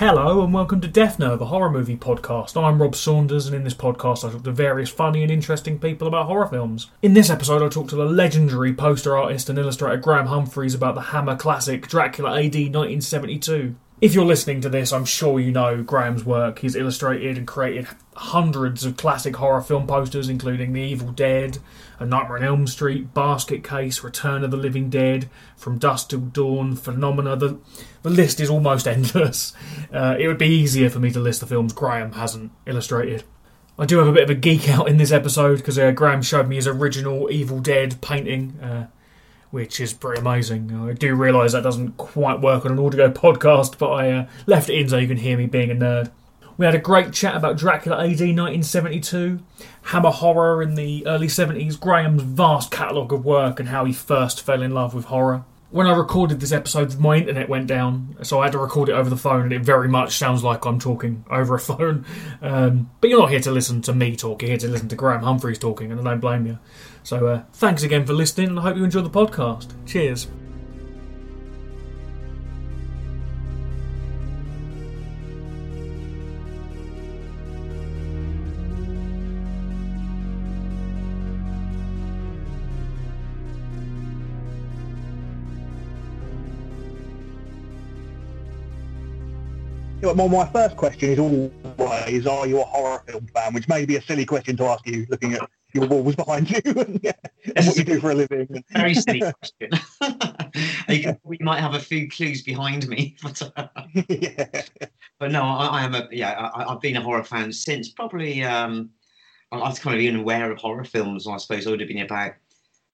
Hello and welcome to Death Nerve, a horror movie podcast. I'm Rob Saunders, and in this podcast, I talk to various funny and interesting people about horror films. In this episode, I talk to the legendary poster artist and illustrator Graham Humphreys about the Hammer classic Dracula AD 1972. If you're listening to this, I'm sure you know Graham's work. He's illustrated and created hundreds of classic horror film posters, including The Evil Dead, A Nightmare on Elm Street, Basket Case, Return of the Living Dead, From Dusk Till Dawn, Phenomena. The, the list is almost endless. Uh, it would be easier for me to list the films Graham hasn't illustrated. I do have a bit of a geek out in this episode because uh, Graham showed me his original Evil Dead painting. Uh, which is pretty amazing. I do realise that doesn't quite work on an audio podcast, but I uh, left it in so you can hear me being a nerd. We had a great chat about Dracula AD 1972, Hammer horror in the early 70s, Graham's vast catalogue of work, and how he first fell in love with horror when I recorded this episode, my internet went down, so I had to record it over the phone, and it very much sounds like I'm talking over a phone. Um, but you're not here to listen to me talk, you're here to listen to Graham Humphreys talking, and I don't blame you. So uh, thanks again for listening, and I hope you enjoy the podcast. Cheers. Well, my first question is always, are you a horror film fan? Which may be a silly question to ask you, looking at your walls behind you and, yeah, and what you do for a living. Very silly question. we might have a few clues behind me, but, uh, yeah. but no, I, I, am a yeah. I, have been a horror fan since probably. Um, I was kind of even aware of horror films. I suppose I would have been about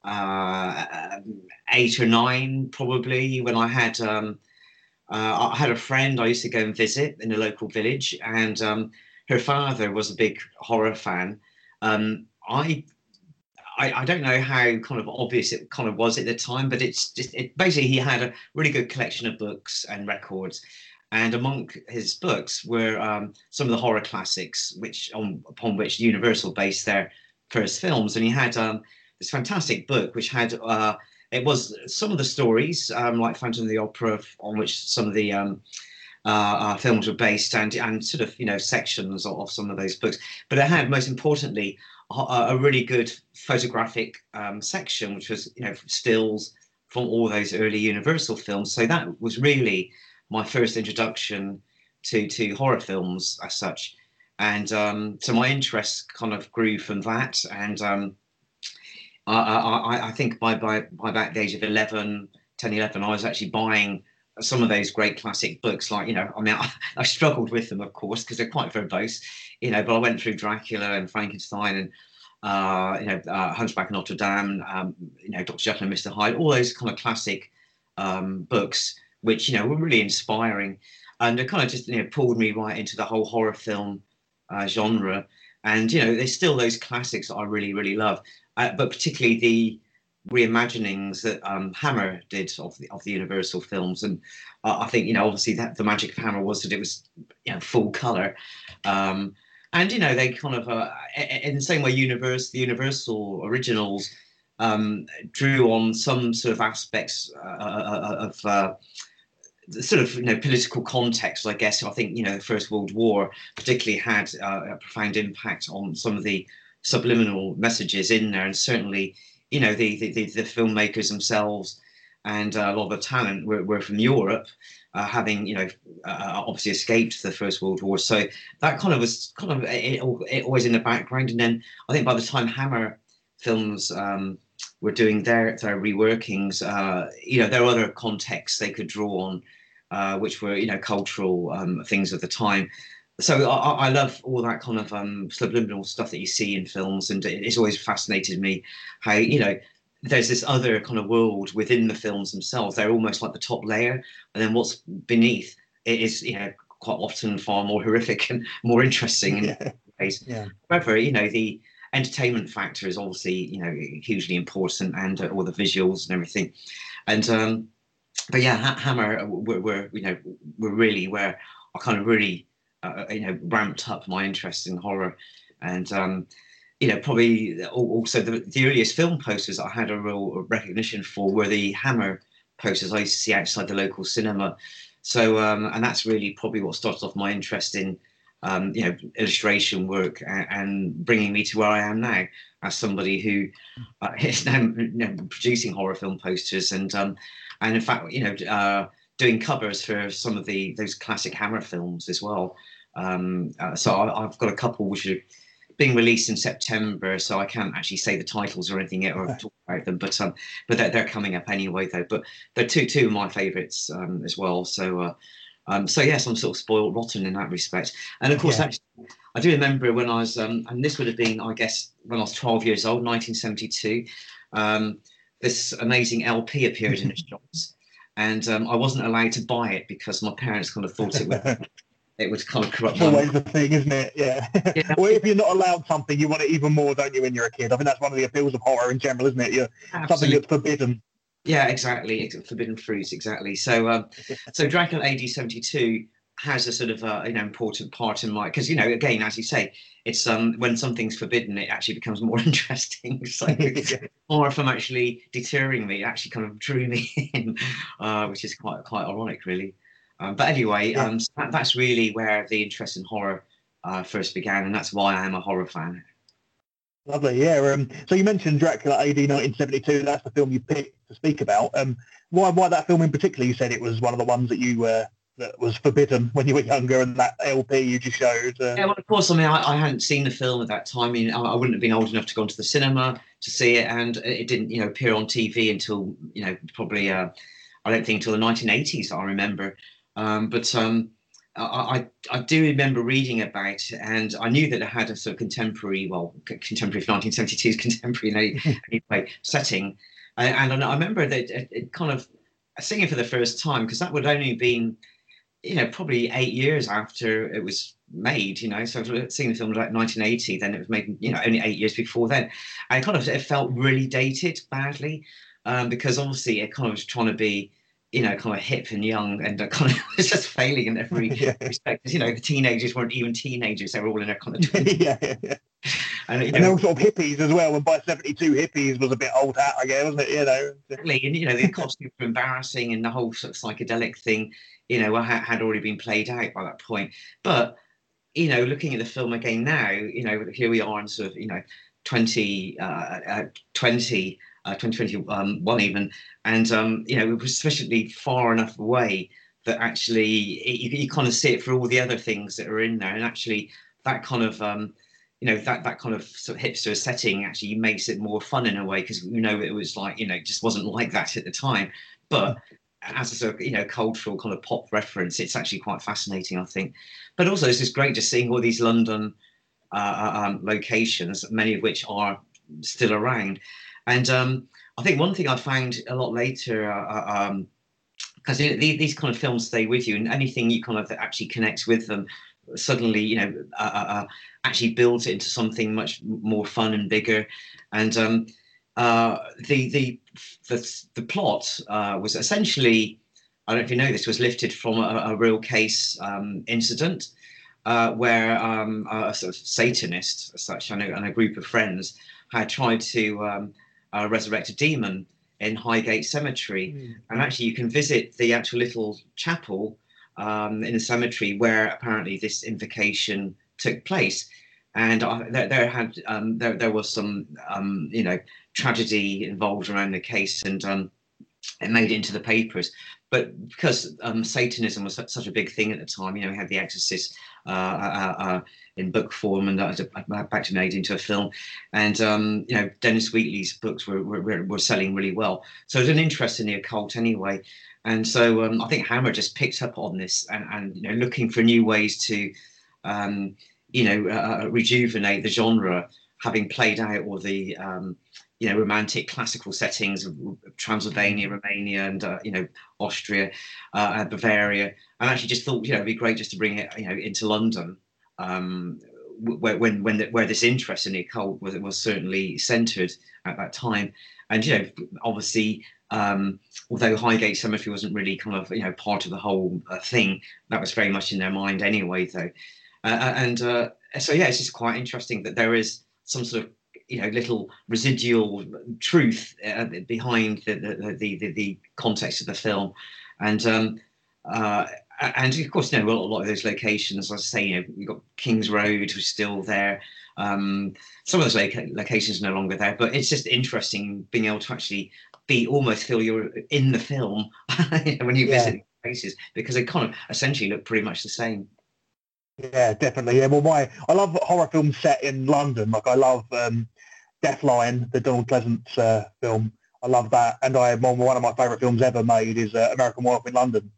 uh, eight or nine, probably, when I had. Um, uh, I had a friend I used to go and visit in a local village, and um, her father was a big horror fan. Um, I, I, I don't know how kind of obvious it kind of was at the time, but it's just it, basically he had a really good collection of books and records, and among his books were um, some of the horror classics, which on, upon which Universal based their first films, and he had um, this fantastic book which had uh, it was some of the stories, um, like Phantom of the Opera, on which some of the um, uh, uh, films were based, and and sort of you know sections of, of some of those books. But it had, most importantly, a, a really good photographic um, section, which was you know stills from all those early Universal films. So that was really my first introduction to to horror films as such, and um, so my interest kind of grew from that, and um, I, I, think by, by, by about the age of 11, 10, 11, I was actually buying some of those great classic books. Like, you know, I mean, I, I struggled with them, of course, because they're quite verbose, you know, but I went through Dracula and Frankenstein and, uh, you know, uh, Hunchback of Notre Dame, um, you know, Dr. Jekyll and Mr. Hyde, all those kind of classic um, books, which, you know, were really inspiring. And it kind of just, you know, pulled me right into the whole horror film uh, genre. And, you know, there's still those classics that I really, really love uh, but particularly the reimaginings that um, Hammer did of the of the Universal films, and uh, I think you know obviously that the magic of Hammer was that it was you know full color, um, and you know they kind of uh, in the same way Universe the Universal originals um, drew on some sort of aspects uh, uh of. Uh, sort of you know political context, I guess. I think you know the First World War particularly had uh, a profound impact on some of the subliminal messages in there, and certainly, you know, the the, the, the filmmakers themselves and uh, a lot of the talent were, were from Europe, uh, having you know uh, obviously escaped the First World War. So that kind of was kind of it, it, always in the background. And then I think by the time Hammer films um, were doing their their reworkings, uh, you know, there are other contexts they could draw on, uh, which were you know cultural um, things of the time so I, I, love all that kind of um, subliminal stuff that you see in films, and it's always fascinated me how you know there's this other kind of world within the films themselves. They're almost like the top layer, and then what's beneath it is you know quite often far more horrific and more interesting in yeah. ways. Yeah. However, you know the entertainment factor is obviously you know hugely important, and uh, all the visuals and everything, and um, but yeah, Hammer we're you know we're really where I kind of really uh, you know ramped up my interest in horror. And um, you know probably also the, the earliest film posters i had a real recognition for were the hammer posters i used to see outside the local cinema. So, um, and that's really probably what started off my interest in, um, you know, illustration work and, and, bringing me to where I am now as somebody who uh, is now you know, producing horror film posters. And, um, and in fact, you know, uh, doing covers for some of the those classic Hammer films as well. Um, uh, so I, have got a couple which are being released in September, so I can't actually say the titles or anything yet or talk about them. But um, but they're, they're coming up anyway, though. But they're two two of my favourites um, as well. So uh, um, so yes, I'm sort of spoiled rotten in that respect. And of course, yeah. actually, I do remember when I was, um, and this would have been, I guess, when I was 12 years old, 1972. Um, this amazing LP appeared in the shops, and um, I wasn't allowed to buy it because my parents kind of thought it would it would kind of corrupt. It's always the thing, isn't it? Yeah. yeah. well, if you're not allowed something, you want it even more, don't you? When you're a kid, I think that's one of the appeals of horror in general, isn't it? You're something that's forbidden. Yeah, exactly. Forbidden fruit, exactly. So, um, so Dracula AD seventy two has a sort of uh, you know important part in my because you know again as you say it's um when something's forbidden it actually becomes more interesting so or if I'm actually deterring me it actually kind of drew me in uh, which is quite quite ironic really um, but anyway, yeah. um, that, that's really where the interest in horror uh, first began, and that's why I am a horror fan. Lovely, yeah. Um, so you mentioned Dracula AD 1972. That's the film you picked to speak about. Um, why, why that film in particular? You said it was one of the ones that you uh, that was forbidden when you were younger, and that LP you just showed. Uh... Yeah, well, of course. I mean, I, I, hadn't seen the film at that time. I mean, I, I, wouldn't have been old enough to go into the cinema to see it, and it didn't, you know, appear on TV until, you know, probably. Uh, I don't think until the 1980s. I remember. Um, but um, I, I, do remember reading about it, and I knew that it had a sort of contemporary, well, contemporary 1972's contemporary anyway setting. And, and I remember that it, it kind of seeing it for the first time because that would only have been, you know, probably eight years after it was made. You know, so seeing the film like 1980, then it was made, you know, only eight years before then. And it kind of it felt really dated badly um, because obviously it kind of was trying to be you know, kind of hip and young and kind of was just failing in every yeah. respect. You know, the teenagers weren't even teenagers; they were all in their kind of yeah, yeah, And, you know, and sort of hippies as well. And by '72, hippies was a bit old hat, I guess, wasn't it? You know, exactly. And you know, the costumes were embarrassing, and the whole sort of psychedelic thing, you know, had already been played out by that point. But you know, looking at the film again now, you know, here we are in sort of you know, 20, uh, uh 20 uh, 2021 even, and um, you know it was sufficiently far enough away that actually it, you, you, kind of see it for all the other things that are in there, and actually that kind of um, you know that that kind of sort of hipster setting actually makes it more fun in a way because you know it was like you know just wasn't like that at the time, but as a sort of you know cultural kind of pop reference, it's actually quite fascinating, I think. But also, it's just great just seeing all these London uh, uh um, locations, many of which are still around. And um, I think one thing I found a lot later, because uh, uh um, these kind of films stay with you, and anything you kind of actually connects with them, suddenly you know uh, uh, uh, actually builds it into something much more fun and bigger. And um, uh, the, the the the plot was essentially, I don't know if you know this, was lifted from a, a real case um, incident. where um, a sort of Satanist, as such, I know, and a group of friends had tried to um, uh, resurrect a demon in Highgate Cemetery. Mm. And actually, you can visit the actual little chapel um, in the cemetery where apparently this invocation took place. And uh, there, there, had um, there, there was some um, you know tragedy involved around the case, and um, it made it into the papers. But because um, Satanism was such a big thing at the time, you know, we had The Exorcist uh, uh, uh, in book form, and that back to made into a film. And um, you know, Dennis Wheatley's books were, were, were selling really well. So there's an interest in the occult anyway. And so um, I think Hammer just picked up on this and, and you know, looking for new ways to, um, you know, uh, rejuvenate the genre, having played out all the um, you know romantic classical settings of Transylvania, Romania, and uh, you know Austria, uh, Bavaria, and actually just thought you know it'd be great just to bring it you know into London um, where, when when the, where this interest in the occult was was certainly centered at that time, and you know obviously um, although Highgate Cemetery wasn't really kind of you know part of the whole uh, thing, that was very much in their mind anyway though, uh, uh and uh, so yeah, it's just quite interesting that there is some sort of you know little residual truth uh, behind the the, the the, the context of the film, and um, uh, and of course, you know, a lot of those locations, as I say, you know, you've got King's Road, which is still there. Um, some of those loca- locations are no longer there, but it's just interesting being able to actually be almost feel you're in the film when you yeah. visit places because they kind of essentially look pretty much the same. Yeah, definitely. Yeah, well, my I love horror films set in London. Like I love um, Deathline, the Donald Pleasence uh, film. I love that, and I one of my favourite films ever made is uh, American Werewolf in London,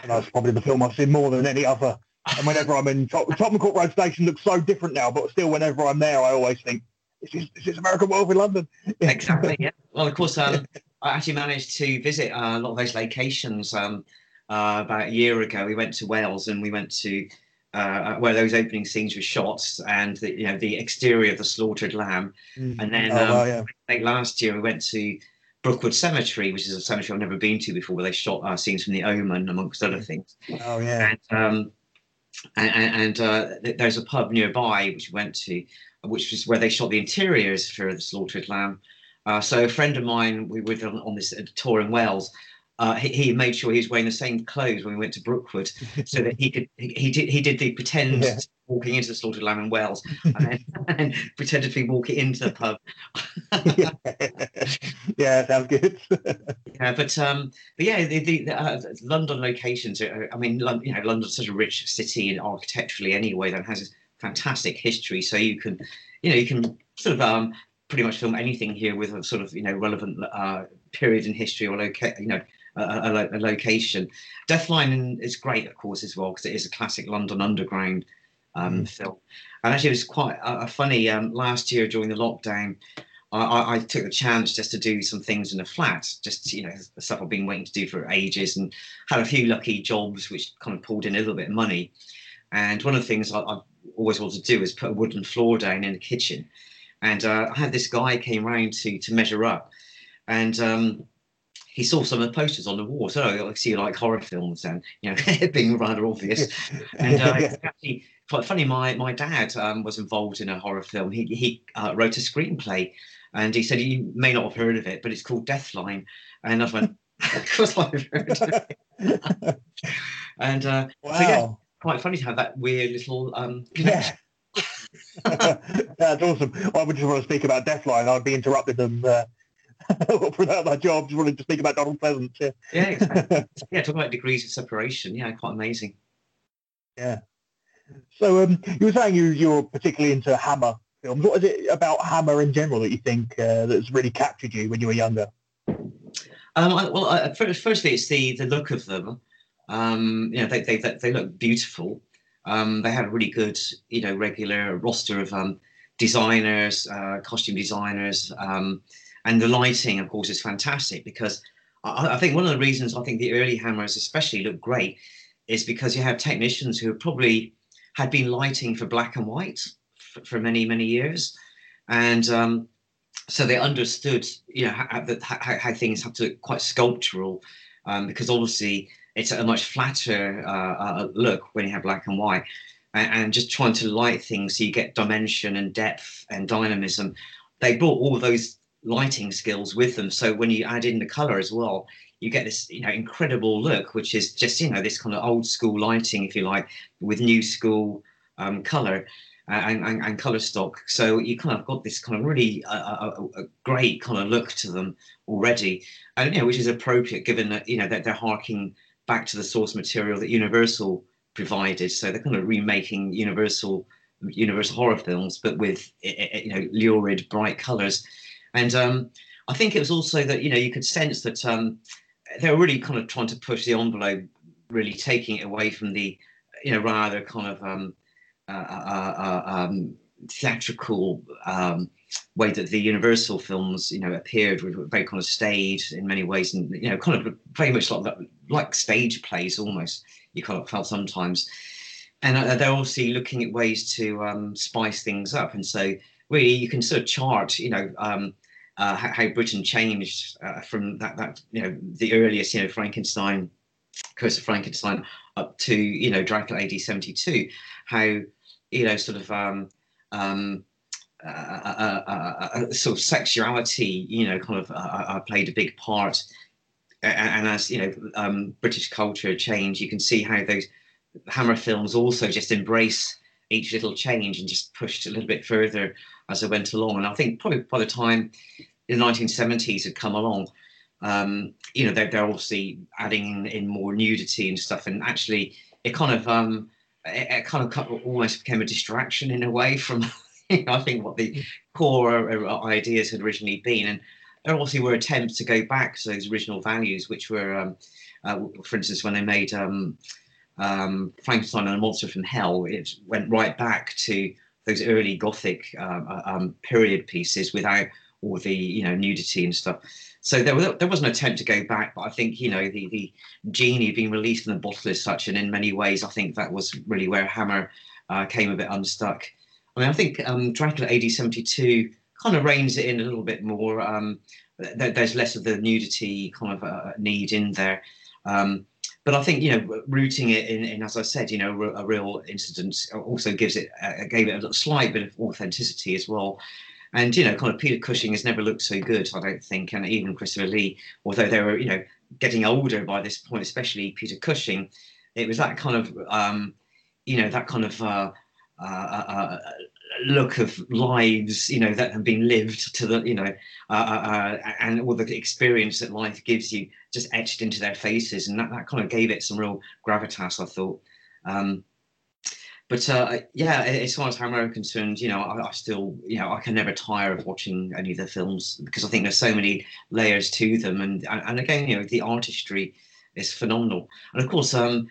and that's probably the film I've seen more than any other. And whenever I'm in Tottenham Court Road Station, looks so different now, but still, whenever I'm there, I always think, "Is this, is American Werewolf in London?" exactly. Yeah. Well, of course, um, I actually managed to visit uh, a lot of those locations. Um, uh, about a year ago, we went to Wales and we went to uh, where those opening scenes were shot and the, you know the exterior of the slaughtered lamb. Mm. And then oh, um, well, yeah. late last year we went to Brookwood Cemetery, which is a cemetery I've never been to before, where they shot uh, scenes from The Omen, amongst other things. Oh yeah. And, um, and, and uh, there's a pub nearby which we went to, which was where they shot the interiors for the slaughtered lamb. Uh, so a friend of mine, we were on, on this tour in Wales, uh, he, he, made sure he was wearing the same clothes when we went to Brookwood, so that he could he, he did he did the pretend yeah. walking into the slaughtered lamb in Wales, and, then, and pretended to be walking into the pub. yeah. yeah, sounds good. yeah, but um, but yeah, the, the, the uh, London locations. Are, I mean, London, you know, London's such a rich city and architecturally anyway that has fantastic history. So you can, you know, you can sort of um, pretty much film anything here with a sort of you know relevant uh, period in history or locate, you know a, a, a location. Deathline is great, of course, as well because it is a classic London Underground um, mm. film. And actually, it was quite uh, funny. Um, last year during the lockdown, I, I, took the chance just to do some things in the flat, just you know stuff I've been waiting to do for ages, and had a few lucky jobs which kind of pulled in a little bit of money. And one of the things I, I always wanted to do is put a wooden floor down in the kitchen. And uh, I had this guy came round to to measure up, and um, he saw some of the posters on the wall. So I see like horror films and you know being rather obvious. And uh, actually, quite funny. My my dad um, was involved in a horror film. He he uh, wrote a screenplay, and he said you may not have heard of it, but it's called Deathline. And I went, of course I've heard of it. and uh, wow. so yeah, quite funny to have that weird little um, connection. Yeah. That's awesome. I would just want to speak about Deathline. I'd be interrupting them. Uh, without my job, just wanting to speak about Donald Pleasence. Yeah, yeah, exactly. yeah. Talking about degrees of separation. Yeah, quite amazing. Yeah. So um, you were saying you you're particularly into Hammer films. What is it about Hammer in general that you think uh, that's really captured you when you were younger? Um, well, uh, firstly, it's the the look of them. Um, you know, they they they look beautiful. Um, they have a really good, you know, regular roster of um, designers, uh, costume designers. Um, and the lighting, of course, is fantastic because I, I, think one of the reasons I think the early hammers especially look great is because you have technicians who probably had been lighting for black and white for, for many, many years. And um, so they understood, you know, how, how, how, things have to look quite sculptural um, because obviously it's a much flatter uh, uh, look when you have black and white. And, and just trying to light things so you get dimension and depth and dynamism. They brought all those lighting skills with them. So when you add in the color as well, you get this you know incredible look, which is just you know this kind of old school lighting, if you like, with new school um, color. Uh, and, and, and, color stock. So you kind of got this kind of really uh, a, uh, uh, a, great kind of look to them already, and you know which is appropriate given that you know that they're harking back to the source material that Universal provided. So they're kind of remaking Universal Universal horror films, but with you know lurid bright colors. And um, I think it was also that you know you could sense that um, they were really kind of trying to push the envelope, really taking it away from the you know rather kind of um, uh, uh, uh, um, theatrical um, way that the Universal films you know appeared, were very kind of staged in many ways, and you know kind of very much like like stage plays almost. You kind of felt sometimes. And uh, they're also looking at ways to um, spice things up, and so really you can sort of chart, you know, um, uh, how, Britain changed uh, from that that you know the earliest you know Frankenstein, Curse of Frankenstein up to you know Dracula AD seventy two, how you know sort of um, um, uh, uh, uh, uh sort of sexuality you know kind of played a big part. And as you know, um, British culture changed, you can see how those Hammer films also just embrace each little change and just pushed a little bit further as I went along. And I think probably by the time the 1970s had come along, um, you know, they're, they're obviously adding in, more nudity and stuff. And actually, it kind of um, it, it kind of almost became a distraction in a way from, I think, what the core ideas had originally been. And there obviously were attempts to go back to those original values, which were, um, uh, for instance, when they made um, um, Frankenstein and Monster from Hell, it went right back to those early Gothic um, uh, um, period pieces without all the you know nudity and stuff. So there was there was an attempt to go back, but I think you know the the genie being released in the bottle is such, and in many ways, I think that was really where Hammer uh, came a bit unstuck. I mean, I think um, Dracula AD seventy two kind of reins it in a little bit more. Um, there's less of the nudity kind of uh, need in there. Um, but I think you know rooting it in, in, as I said, you know, a real incident also gives it uh, gave it a slight bit of authenticity as well. And you know, kind of Peter Cushing has never looked so good, I don't think, and even Christopher Lee, although they were you know getting older by this point, especially Peter Cushing, it was that kind of um, you know that kind of uh, uh, uh, look of lives, you know, that have been lived to the, you know, uh, uh, uh, and all the experience that life gives you just etched into their faces. And that, that kind of gave it some real gravitas, I thought. Um, but uh, yeah, as far as Hammer are concerned, you know, I, I, still, you know, I can never tire of watching any of the films because I think there's so many layers to them, and and again, you know, the artistry is phenomenal. And of course, um,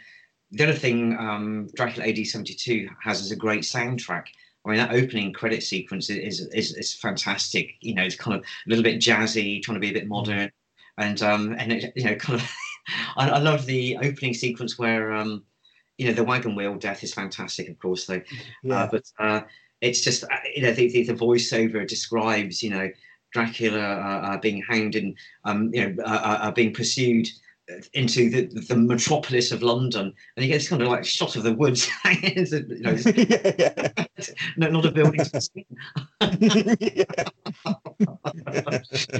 the other thing um, Dracula AD 72 has is a great soundtrack. I mean, that opening credit sequence is, is is fantastic. You know, it's kind of a little bit jazzy, trying to be a bit mm. modern, and um, and it, you know, kind of. I, I love the opening sequence where um, you know, the wagon wheel death is fantastic, of course, though. Uh, yeah. Uh, but uh, it's just uh, you know the, the, the voiceover describes you know Dracula uh, uh, being hanged and um, you know are being pursued into the, the metropolis of London, and you get this kind of like shot of the woods. you know, yeah, yeah. no, not a building.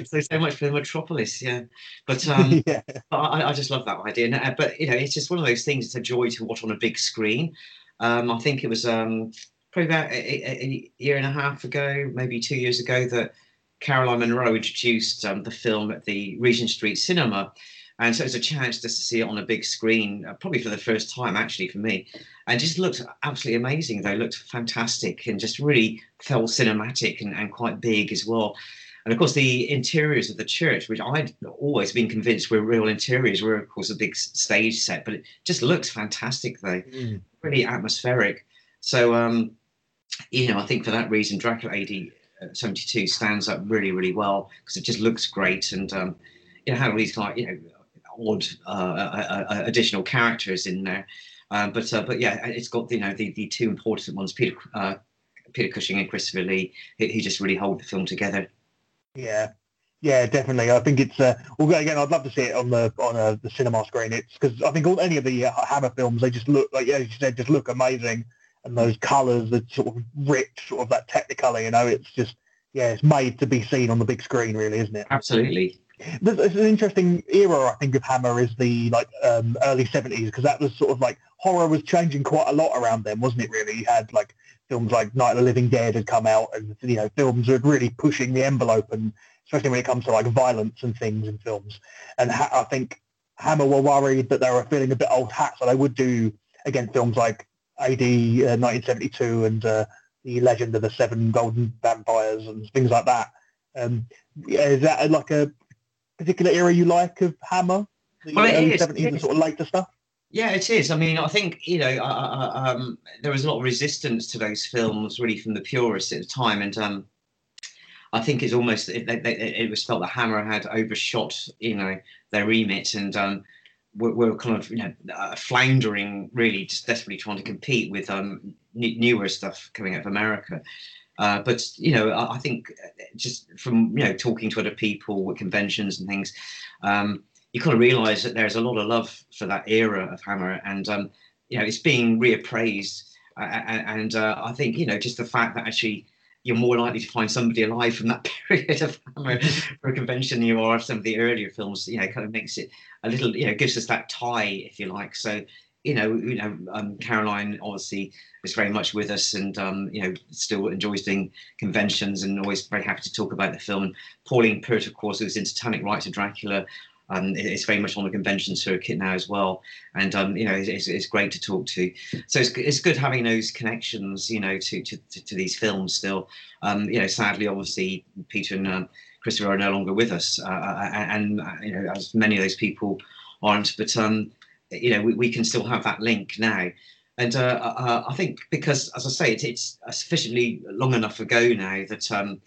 so so much for the metropolis, yeah. But um, yeah. But I, I, just love that idea. And, uh, but you know, it's just one of those things. It's a joy to watch on a big screen. Um, I think it was um, probably about a, a, a, year and a half ago, maybe two years ago, that Caroline Munro introduced um, the film at the Regent Street Cinema and so it's a chance just to see it on a big screen, uh, probably for the first time actually for me. And just looked absolutely amazing. They looked fantastic and just really felt cinematic and, and quite big as well. And of course, the interiors of the church, which I'd always been convinced were real interiors, were of course a big stage set, but it just looks fantastic though, mm. really atmospheric. So, um, you know, I think for that reason, Dracula AD uh, 72 stands up really, really well because it just looks great. And, um, you know, how these like, you know, odd uh, uh, uh, additional characters in there. but but yeah, it's got you know the, the two important ones, Peter Peter Cushing and Christopher Lee, who, who just really hold the film together. Yeah, yeah, definitely. I think it's. Uh, well, again, I'd love to see it on the on a, the cinema screen. It's because I think all any of the uh, Hammer films, they just look like, yeah, you said, just look amazing, and those colours, the sort of rich, sort of that Technicolor. You know, it's just yeah, it's made to be seen on the big screen, really, isn't it? Absolutely. It's an interesting era, I think, of Hammer is the like um, early seventies because that was sort of like horror was changing quite a lot around then, wasn't it? Really, you had like films like Night of the Living Dead had come out, and you know, films were really pushing the envelope, and especially when it comes to like violence and things in films. And ha- I think Hammer were worried that they were feeling a bit old hat, so they would do again films like AD uh, 1972 and uh, the Legend of the Seven Golden Vampires and things like that. Um, yeah, is that like a particular era you like of Hammer? The well, early seventies and sort of later stuff. Yeah, it is. I mean, I think you know, uh, um, there was a lot of resistance to those films, really, from the purists at the time, and um, I think it's almost it, it, it, was felt that Hammer had overshot, you know, their remit, and um, were, were, kind of you know uh, floundering, really, just desperately trying to compete with um, n- newer stuff coming out of America. Uh, but you know, I, I, think uh, just from you know talking to other people at conventions and things, um, you kind of realise that there's a lot of love for that era of Hammer, and um, you know, it's being reappraised. Uh, and uh, I think you know just the fact that actually you're more likely to find somebody alive from that period of Hammer for a convention than you are of some of the earlier films. You know, kind of makes it a little, you know, gives us that tie, if you like. So, you know, you know, um, Caroline obviously is very much with us, and um, you know, still enjoys doing conventions and always very happy to talk about the film. And Pauline Peart, of course, who's in Satanic Rites of Dracula, um, it's very much on the convention circuit now as well, and um, you know it's, it's, great to talk to. So it's, it's good having those connections, you know, to to, to, these films still. Um, you know, sadly, obviously, Peter and um, Christopher are no longer with us, uh, uh and, and you know, as many of those people aren't, but um, you know, we, we can still have that link now. And uh, uh, I think because, as I say, it, it's sufficiently long enough ago now that um,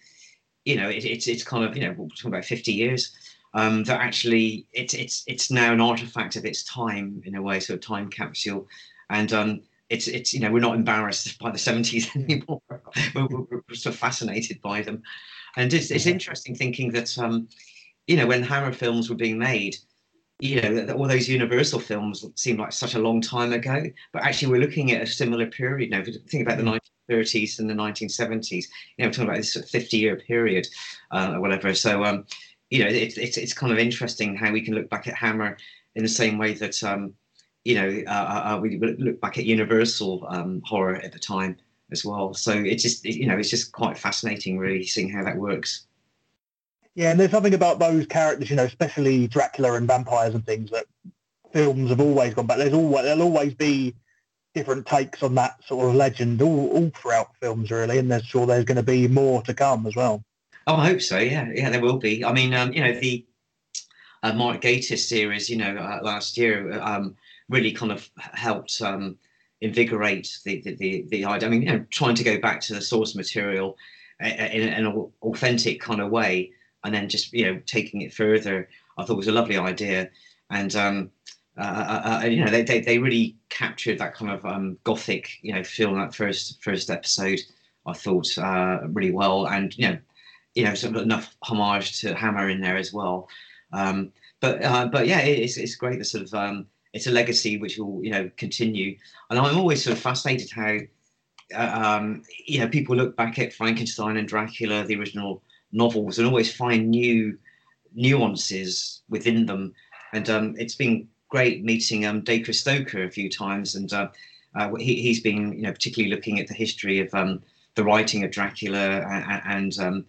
you know it, it's it's kind of you know we're talking about 50 years um, that actually it's it's it's now an artifact of its time in a way, so a time capsule, and um, it's it's you know we're not embarrassed by the 70s anymore. we're, we're, we're sort of fascinated by them, and it's it's interesting thinking that um, you know when Hammer films were being made. You know, all those Universal films seem like such a long time ago, but actually we're looking at a similar period now. If you think about the 1930s and the 1970s, you know, we're talking about this 50-year period, uh, or whatever. So, um, you know, it's it's it's kind of interesting how we can look back at Hammer in the same way that um, you know uh, uh, uh we look back at Universal um, horror at the time as well. So it's just you know it's just quite fascinating, really, seeing how that works. Yeah, and there's something about those characters, you know, especially Dracula and vampires and things that films have always gone back. There's always there'll always be different takes on that sort of legend all, all throughout films, really, and there's sure there's going to be more to come as well. Oh, I hope so. Yeah, yeah, there will be. I mean, um, you know, the uh, Mark Gatiss series, you know, uh, last year um, really kind of helped um, invigorate the, the, the the idea. I mean, you know, trying to go back to the source material uh, uh, in, in an authentic kind of way, and then just you know taking it further. I thought was a lovely idea, and um, uh, uh, uh, you know, they, they, they really captured that kind of um, gothic, you know, feel in that first first episode. I thought uh, really well, and you know, you know, sort of enough homage to Hammer in there as well. Um, but uh, but yeah, it's it's great. The sort of um, it's a legacy which will you know continue, and I'm always sort of fascinated how uh, um, you know people look back at Frankenstein and Dracula, the original novels, and always find new nuances within them. And um, it's been great meeting um, Dacre Stoker a few times, and uh, uh, he, has been you know particularly looking at the history of um, the writing of Dracula and, and um,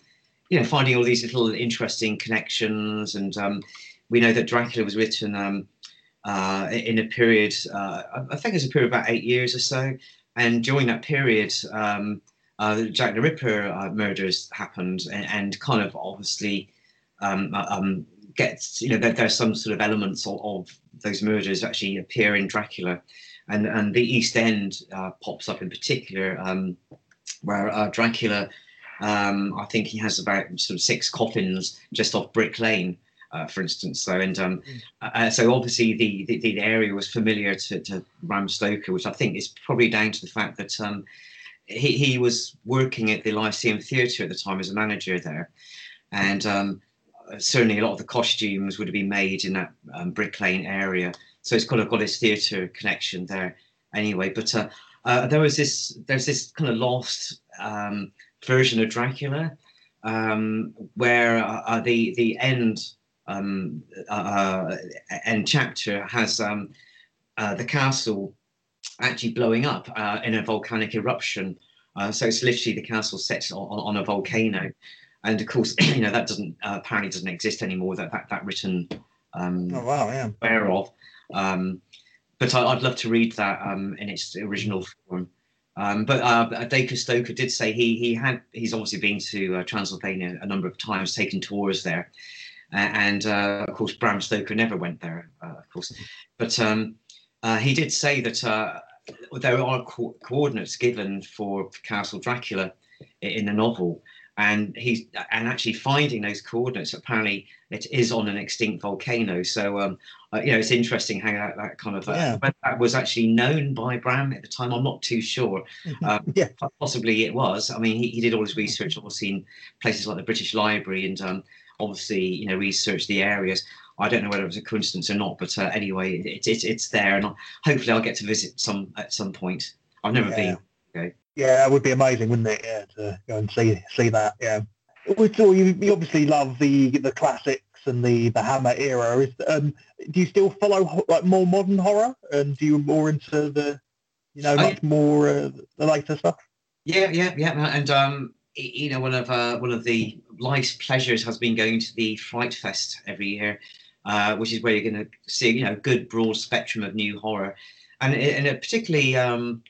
you know, finding all these little interesting connections. And um, we know that Dracula was written um, uh, in a period, uh, I think it's a period about eight years or so. And during that period, uh, Jack the Ripper uh, murders happened, and, and, kind of obviously um, uh, um, gets, you know, there, there's some sort of elements of, of, those murders actually appear in Dracula. And, and the East End uh, pops up in particular, um, where Dracula um, I think he has about sort of six coffins just off Brick Lane, uh, for instance. So and um, mm. uh, so obviously the, the, the area was familiar to, to Bram Stoker, which I think is probably down to the fact that um, he he was working at the Lyceum Theatre at the time as a manager there, and um, certainly a lot of the costumes would have been made in that um, Brick Lane area. So it's kind of got his theatre connection there anyway. But uh, uh, there was this there's this kind of lost um, version of Dracula, um, where uh, uh, the the end um, uh, uh end chapter has um, the castle actually blowing up uh, in a volcanic eruption. so it's literally the castle set on, on, a volcano, and of course, you know that doesn't apparently doesn't exist anymore. That that that written. Um, oh wow! Yeah. Aware of. Um, but I, would love to read that um, in its original form. Um, but uh, Dacre Stoker did say he he had he's obviously been to uh, Transylvania a number of times, taken tours there, uh, and of course Bram Stoker never went there, uh, of course. But um, uh, he did say that uh, there are co- coordinates given for Castle Dracula in the novel, and he's and actually finding those coordinates apparently it is on an extinct volcano. So um uh, you know it's interesting how that, that kind of uh, yeah. that was actually known by bram at the time i'm not too sure. Um, yeah. possibly it was. I mean he, he did all his research obviously in places like the british library and um obviously you know researched the areas I don't know whether it was a coincidence or not, but uh, anyway, it's it, it's there, and hopefully I'll get to visit some at some point. I've never yeah. been. Okay. Yeah, that would be amazing, wouldn't it? Yeah, to go and see see that. Yeah. We saw you, you obviously love the the classics and the the Hammer era. Is um, do you still follow like more modern horror, and do you more into the you know much I, more uh, the later stuff? Yeah, yeah, yeah, and um, you know, one of uh, one of the life's pleasures has been going to the Fright Fest every year, uh, which is where you're going to see you know good broad spectrum of new horror, and and particularly um,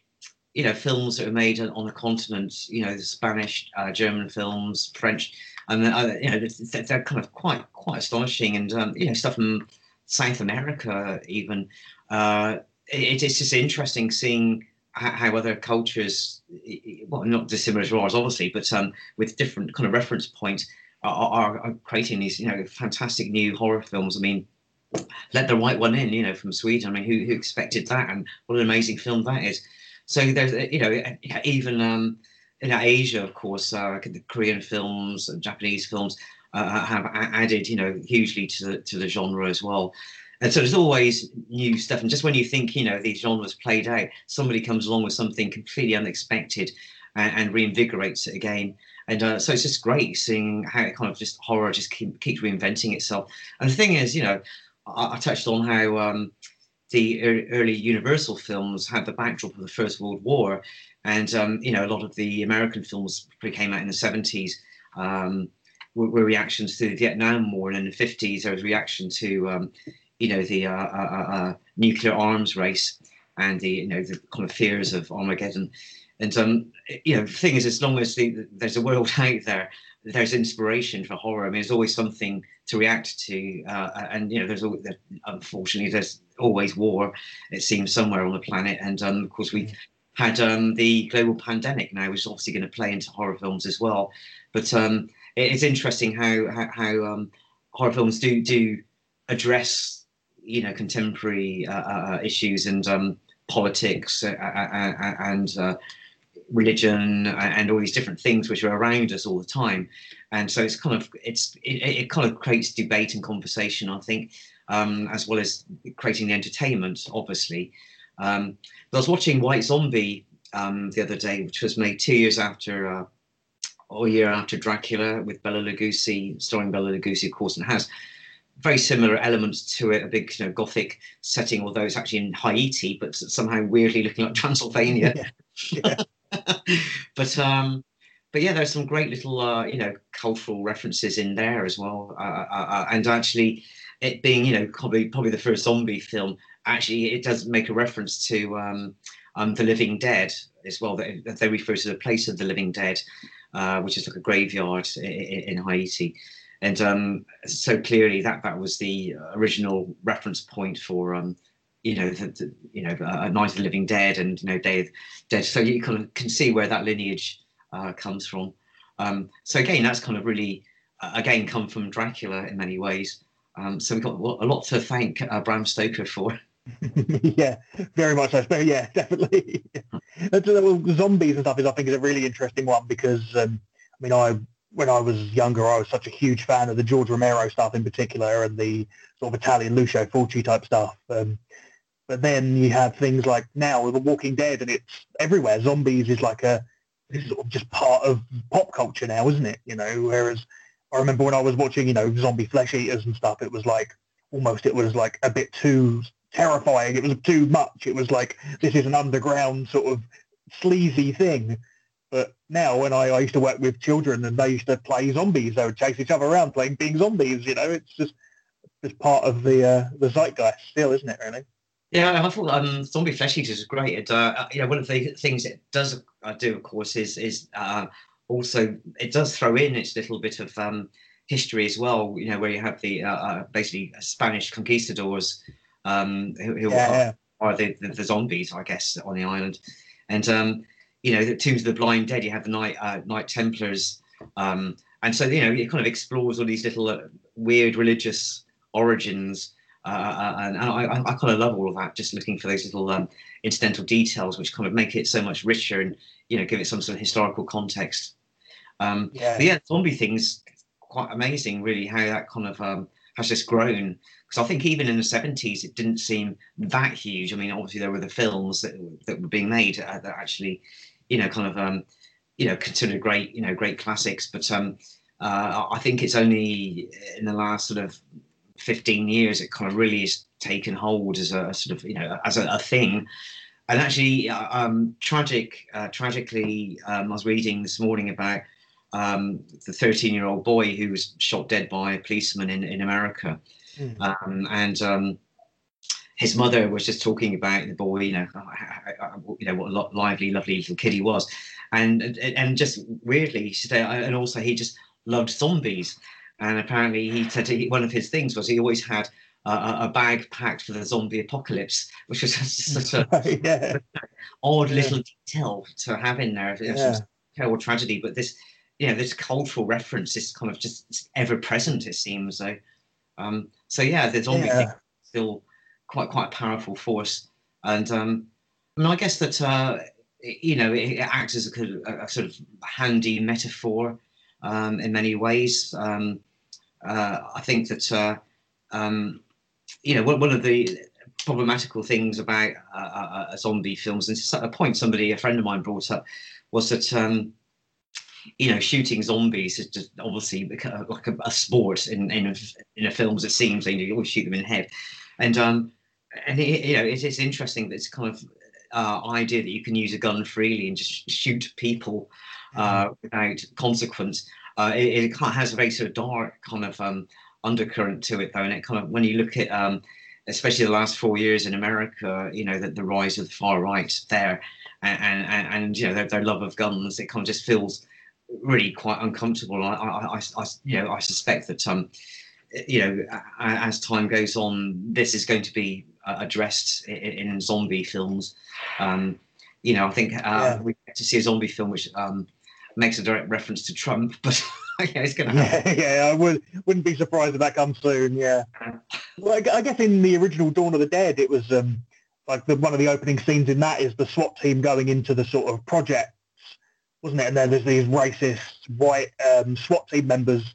you know films that are made on the continent, you know the Spanish, uh, German films, French, and you know they're, they're, kind of quite quite astonishing, and um, you know stuff from South America even. Uh, it, it's just interesting seeing how other cultures, well, not dissimilar to ours, obviously, but um, with different kind of reference points, are, are, creating these, you know, fantastic new horror films. I mean, let the right one in, you know, from Sweden. I mean, who, who expected that? And what an amazing film that is. So there's, you know, even um, in Asia, of course, uh, the Korean films and Japanese films uh, have added, you know, hugely to the, to the genre as well. And so there's always new stuff. And just when you think, you know, these genres played out, somebody comes along with something completely unexpected and, and reinvigorates it again. And uh, so it's just great seeing how it kind of just horror just keep, keeps reinventing itself. And the thing is, you know, I, I touched on how um, the early Universal films had the backdrop of the First World War. And, um, you know, a lot of the American films came out in the 70s. Um, were, were, reactions to the Vietnam War, and in the 50s there was reaction to um, you know the uh, uh, uh, uh, nuclear arms race and the you know the kind of fears of Armageddon. And um, you know, the thing is, as long as the, there's a world out there, there's inspiration for horror. I mean, there's always something to react to, uh, and you know, there's always, unfortunately there's always war. It seems somewhere on the planet, and um, of course we've had um, the global pandemic now, which is obviously going to play into horror films as well. But um, it's interesting how how, how um, horror films do do address you know contemporary uh, uh, uh, issues and um, politics and religion and all these different things which are around us all the time. And so it's kind of it's it, it kind of creates debate and conversation i think um, as well as creating the entertainment obviously. Um, i was watching white zombie um, the other day which was made two years after uh, or a year after dracula with bela lugosi starring bela lugosi of course and has very similar elements to it, a big you know, gothic setting, although it's actually in Haiti, but somehow weirdly looking like Transylvania. Yeah. Yeah. but um, but yeah, there's some great little uh, you know cultural references in there as well, uh, uh, uh, and actually it being you know probably probably the first zombie film, actually it does make a reference to um, um, the Living Dead as well. They, they refer to the place of the Living Dead, uh, which is like a graveyard in, in Haiti and um, so clearly that that was the original reference point for um, you know the, the, you know a Night of the Living Dead and you know Day of Dead. So you kind of can see where that lineage uh, comes from. Um, so again, that's kind of really uh, again come from Dracula in many ways. Um, so we've got a lot to thank uh, Bram Stoker for. yeah, very much so. Yeah, definitely. zombies and stuff is, I think, is a really interesting one because um, I mean, I when I was younger, I was such a huge fan of the George Romero stuff in particular and the sort of Italian Lucio Fulci type stuff. Um, but then you have things like now with The Walking Dead, and it's everywhere. Zombies is like a it's sort of just part of pop culture now, isn't it? You know, whereas I remember when I was watching, you know, zombie flesh eaters and stuff, it was like almost it was like a bit too terrifying. It was too much. It was like this is an underground sort of sleazy thing. But now, when I, I used to work with children and they used to play zombies, they would chase each other around playing being zombies. You know, it's just just part of the uh, the zeitgeist still, isn't it? Really. Yeah, I thought um, Zombie Flesh Eaters is great. It, uh, uh, you know, one of the things it does uh, do, of course, is is uh, also it does throw in its little bit of um, history as well. You know, where you have the uh, uh, basically Spanish conquistadors um, who, who yeah, are, are the, the, the, zombies, I guess, on the island, and um, you know, the Tombs of the Blind Dead, you have the Knight uh, Knight Templars, um, and so you know it kind of explores all these little uh, weird religious origins, uh, uh and, and I, I, kind of love all of that. Just looking for those little um, incidental details, which kind of make it so much richer and you know give it some sort of historical context. Um, yeah. yeah, zombie things quite amazing, really, how that kind of um, has just grown. Because I think even in the 70s, it didn't seem that huge. I mean, obviously there were the films that, that were being made uh, that actually you know, kind of, um, you know, considered great, you know, great classics. But um, uh, I think it's only in the last sort of 15 years it kind of really has taken hold as a, sort of, you know, as a, a thing. And actually, uh, um, tragic, uh, tragically, um, I was reading this morning about um, the 13 year old boy who was shot dead by a policeman in, in America. Mm. Um, and um, his mother was just talking about the boy, you know, you know what a lively, lovely little kid he was, and and just weirdly, she said, and also he just loved zombies, and apparently he said he, one of his things was he always had a, a bag packed for the zombie apocalypse, which was such a yeah. odd yeah. little detail to have in there. It was yeah. terrible tragedy, but this, you know, this cultural reference is kind of just ever present. It seems so. Um, so yeah, the zombie yeah. thing still quite quite a powerful force. And um, I mean, I guess that uh, you know it, acts as a, a, sort of handy metaphor um, in many ways. Um, uh, I think that uh, um, you know one, of the problematical things about uh, uh, uh zombie films, and a point somebody, a friend of mine, brought up, was that um, you know, shooting zombies is just obviously like a, a sport in in in a film as it seems. Know, you always shoot them in the head, and um, and it, you know, it is interesting that it's kind of uh, idea that you can use a gun freely and just shoot people uh, mm-hmm. without consequence. Uh, it, it, has a very sort of dark kind of um, undercurrent to it, though, and it kind of when you look at um, especially the last four years in America, you know, the, the rise of the far right there, and and, and you know their, their love of guns, it kind of just feels really quite uncomfortable. I, I, I, I you know, I suspect that um, you know, as time goes on, this is going to be uh, addressed in, in zombie films. Um, you know, I think uh, yeah. we get to see a zombie film which um, makes a direct reference to Trump, but yeah, it's going to happen. Yeah, yeah, I would, wouldn't be surprised if that comes soon. Yeah. Well, I, guess in the original Dawn of the Dead, it was um, like the, one of the opening scenes in that is the SWAT team going into the sort of projects, wasn't it? And then there's these racist white um, SWAT team members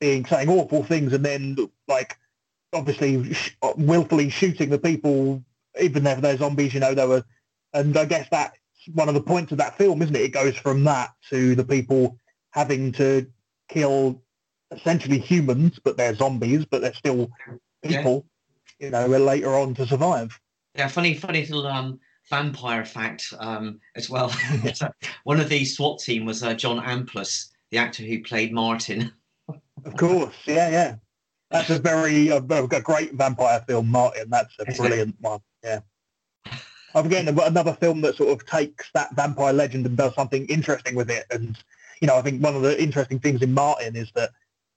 being saying awful things, and then like obviously sh- willfully shooting the people, even if they're zombies. You know, they were, and I guess that's one of the points of that film, isn't it? It goes from that to the people having to kill essentially humans, but they're zombies, but they're still people. Yeah. You know, later on to survive. Yeah, funny, funny little um, vampire fact um, as well. one of the SWAT team was uh, John Amplas, the actor who played Martin. Of course, yeah, yeah. That's a very a, a great vampire film, Martin. That's a brilliant one. Yeah. I'm getting another film that sort of takes that vampire legend and does something interesting with it. And you know, I think one of the interesting things in Martin is that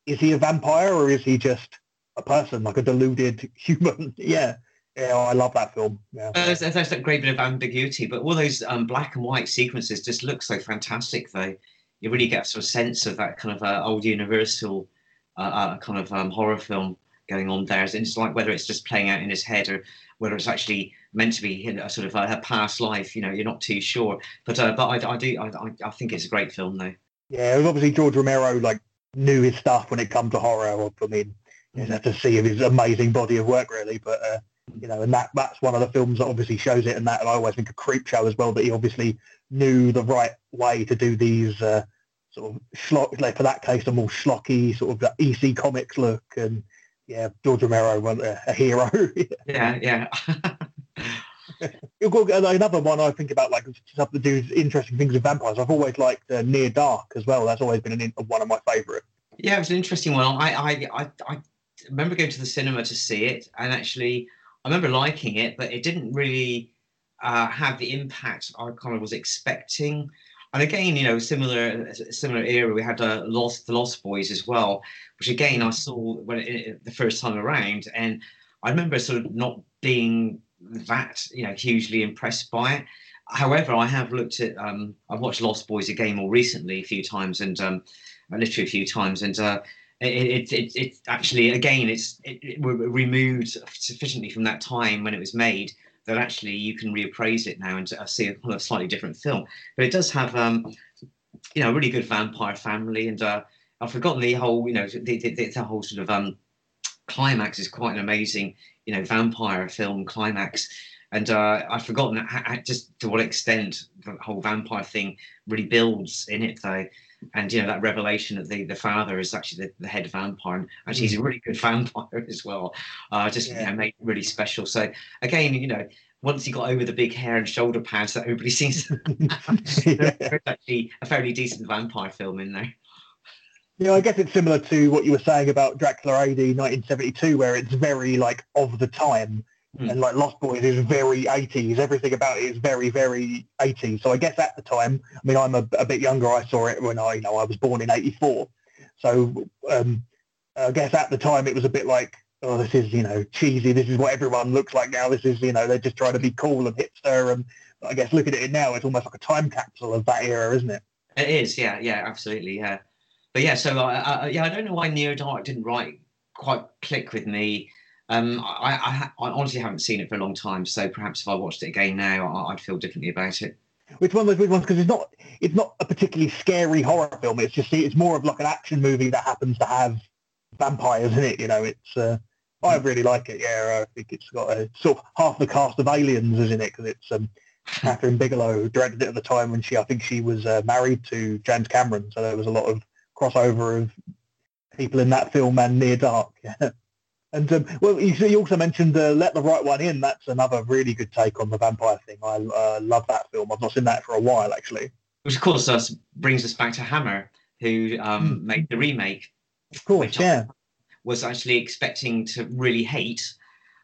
is he a vampire or is he just a person, like a deluded human? yeah. Yeah, I love that film. Yeah. there's, there's that great bit of ambiguity, but all those um, black and white sequences just look so fantastic, though. You really get a sort of sense of that kind of uh, old Universal uh, kind of um, horror film going on there. And It's like whether it's just playing out in his head or whether it's actually meant to be a sort of a, past life. You know, you're not too sure. But uh, but I, I do I, I think it's a great film though. Yeah, obviously George Romero like knew his stuff when it comes to horror. I mean, you have to see his amazing body of work really. But uh, you know, and that that's one of the films that obviously shows it. And that and I always think a Creepshow as well that he obviously knew the right way to do these. Uh, sort of schlock, like for that case, a more schlocky sort of EC Comics look, and yeah, George Romero was a, a hero. yeah, yeah. Another one I think about, like stuff to do interesting things with vampires. I've always liked uh, Near Dark as well. That's always been an, one of my favourite. Yeah, it was an interesting one. I, I, I, I remember going to the cinema to see it, and actually, I remember liking it, but it didn't really uh, have the impact I kind of was expecting. And again, you know, similar similar era, we had uh, Lost the Lost Boys as well, which again I saw when it, the first time around, and I remember sort of not being that you know hugely impressed by it. However, I have looked at um, I've watched Lost Boys again more recently a few times, and um, literally a few times, and uh, it, it, it, actually again it's it, it removed sufficiently from that time when it was made that actually you can reappraise it now and uh, see a, a slightly different film. But it does have, um, you know, a really good vampire family, and uh, I've forgotten the whole, you know, the, the, the whole sort of um, climax is quite an amazing, you know, vampire film climax. and uh, I've forgotten how, just to what extent the whole vampire thing really builds in it, though. And you know that revelation that the, the father is actually the, the head vampire, and actually he's a mm. really good vampire as well. Uh, just yeah. you know, made really special. So again, you know, once he got over the big hair and shoulder pads that everybody sees, yeah. actually a fairly decent vampire film in there. Yeah, I guess it's similar to what you were saying about Dracula AD 1972, where it's very like of the time. Mm. And like Lost Boys is very 80s. Everything about it is very, very 80s. So I guess at the time, I mean, I'm a, a bit younger. I saw it when I, you know, I was born in 84. So um, I guess at the time it was a bit like, oh, this is, you know, cheesy. This is what everyone looks like now. This is, you know, they're just trying to be cool and hipster. And I guess looking at it now, it's almost like a time capsule of that era, isn't it? It is, yeah, yeah, absolutely, yeah. But yeah, so I, I, yeah, I don't know why Near Dark didn't write quite click with me. Um, I, I, I, honestly haven't seen it for a long time, so perhaps if I watched it again now, I'd feel differently about it. Which one was which one? Because it's not it's not a particularly scary horror film. It's just it's more of like an action movie that happens to have vampires in it. You know, it's uh, I really like it. Yeah, I think it's got a sort of half the cast of Aliens is in it because it's um, Kathryn Bigelow directed it at the time when she I think she was uh, married to James Cameron, so there was a lot of crossover of people in that film and Near Dark. And um, well, you, also mentioned uh, Let the Right One In. That's another really good take on the vampire thing. I uh, love that film. I've not seen that for a while, actually. Which, of course, us brings us back to Hammer, who um, mm. made the remake. Of course, yeah. Was actually expecting to really hate,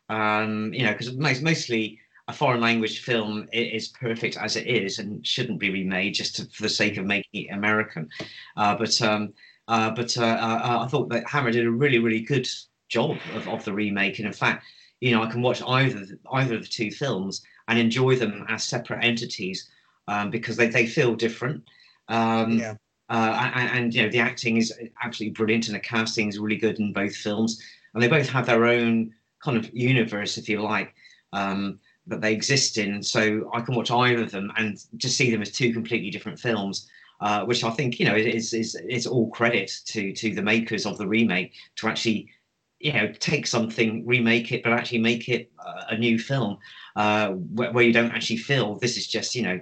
um, you know, because most, mostly a foreign language film is perfect as it is and shouldn't be remade just to, for the sake of making it American. Uh, but um, uh, but uh, uh, I thought that Hammer did a really really good job of, of the remake. And in fact, you know, I can watch either either of the two films and enjoy them as separate entities um, because they, they feel different. Um, yeah. Uh, and, and, you know the acting is absolutely brilliant and the casting is really good in both films and they both have their own kind of universe if you like um, that they exist in so i can watch either of them and just see them as two completely different films uh, which i think you know is, is, is all credit to to the makers of the remake to actually you know take something remake it but actually make it uh, a new film uh, where, where, you don't actually feel this is just you know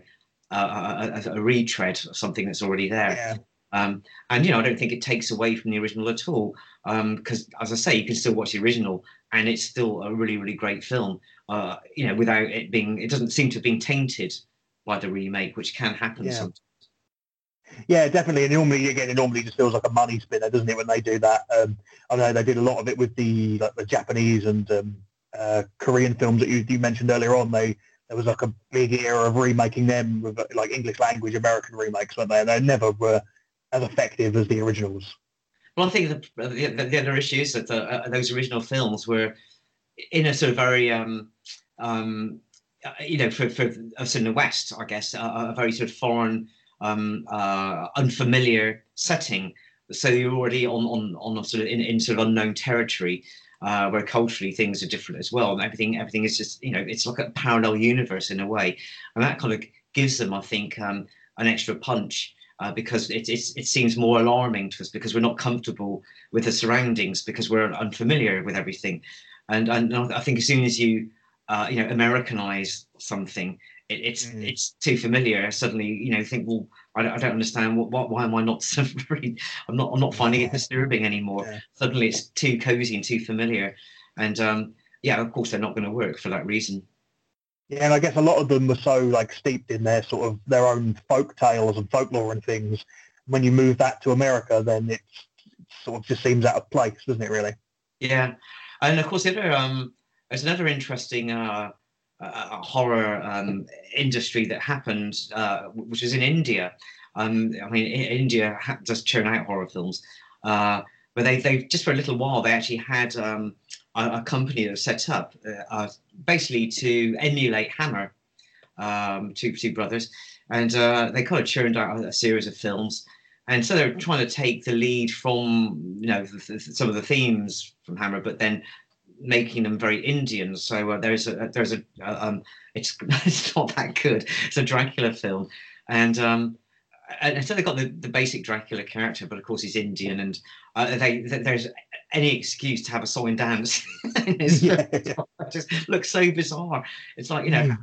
a, a, a retread of something that's already there yeah. um, and you know i don't think it takes away from the original at all Um, because um, as i say you can still watch the original and it's still a really really great film uh, you know without it being it doesn't seem to have been tainted by the remake which can happen yeah. sometimes yeah, definitely. And normally, again, it normally just feels like a money spinner, doesn't it, when they do that? Um, I know they did a lot of it with the like the Japanese and um, uh, Korean films that you, you mentioned earlier on. They there was like a big era of remaking them with like English language American remakes, weren't they? And they never were as effective as the originals. Well, I think the, the, the other issue is that the, uh, those original films were in a sort of very, um, um, you know, for, for us in the West, I guess, a, a very sort of foreign um, uh, unfamiliar setting. So you're already on on on a sort of in, in sort of unknown territory. Uh, where culturally things are different as well, and everything everything is just you know it's like a parallel universe in a way, and that kind of gives them, I think, um, an extra punch uh, because it, it seems more alarming to us because we're not comfortable with the surroundings because we're unfamiliar with everything, and and I think as soon as you uh, you know Americanize something, it, it's mm. it's too familiar. Suddenly, you know, think, well, I don't, I don't understand what, what, why am I not? I'm not, I'm not finding it disturbing anymore. Yeah. Suddenly, it's too cozy and too familiar, and um, yeah, of course, they're not going to work for that reason. Yeah, and I guess a lot of them were so like steeped in their sort of their own folk tales and folklore and things. When you move that to America, then it sort of just seems out of place, doesn't it? Really? Yeah, and of course, the other um, there's another interesting uh, a horror um, industry that happened, uh, which was in India. Um, I mean, India does churn out horror films, uh, but they they just for a little while they actually had um, a, a, company that was set up uh, uh basically to emulate Hammer, um, two two brothers, and uh, they kind of churned out a series of films. And so they're trying to take the lead from, you know, the, the, some of the themes from Hammer, but then making them very Indian. So uh, there's a there's a uh, um, it's it's not that good. It's a Dracula film, and um, and so they've got the, the basic Dracula character, but of course he's Indian, and uh, they, there's any excuse to have a song and dance. yeah. It just looks so bizarre. It's like you know, mm.